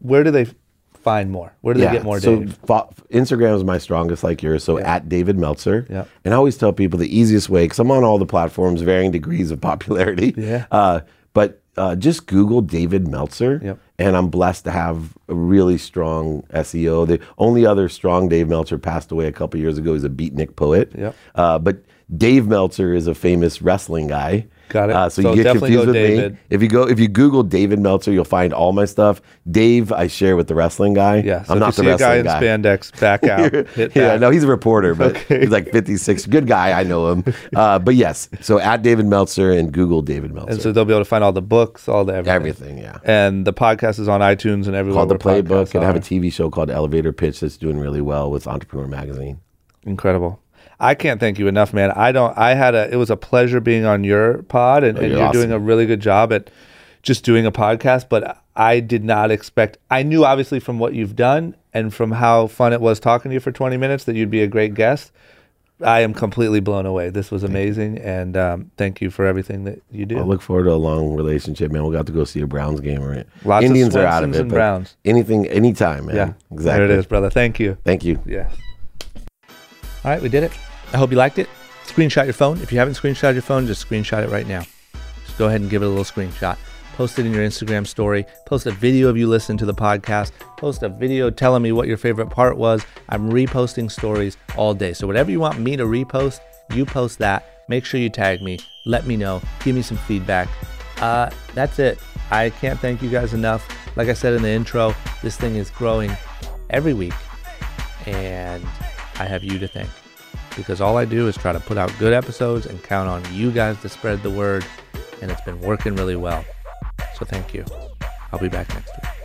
where do they find more? Where do they get more? So fo- Instagram is my strongest, like yours. So at David Meltzer. Yeah. And I always tell people the easiest way, because I'm on all the platforms, varying degrees of popularity. Yeah. Uh, but uh, just Google David Meltzer. Yep. And I'm blessed to have a really strong SEO. The only other strong Dave Meltzer passed away a couple years ago. He's a beatnik poet. Yep. Uh, but Dave Meltzer is a famous wrestling guy. Got it. Uh, so, So you get confused with David. me. If you go, if you Google David Meltzer, you'll find all my stuff. Dave, I share with the wrestling guy. yeah. So I'm not the see a guy in spandex, back out. Yeah, no, he's a reporter, but Okay. he's like 56. Good guy, I know him. Uh, but yes, so at David Meltzer and Google David Meltzer. and so they'll be able to find all the books, all the everything. Everything, yeah. And the podcast is on iTunes and everywhere. Called the Playbook, and I have a. TV show called Elevator Pitch that's doing really well with Entrepreneur Magazine. Incredible. I can't thank you enough, man. I don't. I had a. It was a pleasure being on your pod, and, and Oh, you're you're doing a really good job at just doing a podcast. But I did not expect. I knew obviously from what you've done and from how fun it was talking to you for 20 minutes that you'd be a great guest. I am completely blown away. This was amazing, and um, thank you for everything that you do. I look forward to a long relationship, man. We got to go see a Browns game, right? Lots of Indians are out of it, and but Browns. anything, anytime, man. yeah, exactly. There it is, brother. Thank you. Thank you. Yes. All right, we did it. I hope you liked it. Screenshot your phone. If you haven't screenshot your phone, just screenshot it right now. Just go ahead and give it a little screenshot. Post it in your Instagram story. Post a video of you listening to the podcast. Post a video telling me what your favorite part was. I'm reposting stories all day. So whatever you want me to repost, you post that. Make sure you tag me. Let me know. Give me some feedback. Uh, that's it. I can't thank you guys enough. Like I said in the intro, this thing is growing every week and I have you to thank because all I do is try to put out good episodes and count on you guys to spread the word, and it's been working really well. So thank you. I'll be back next week.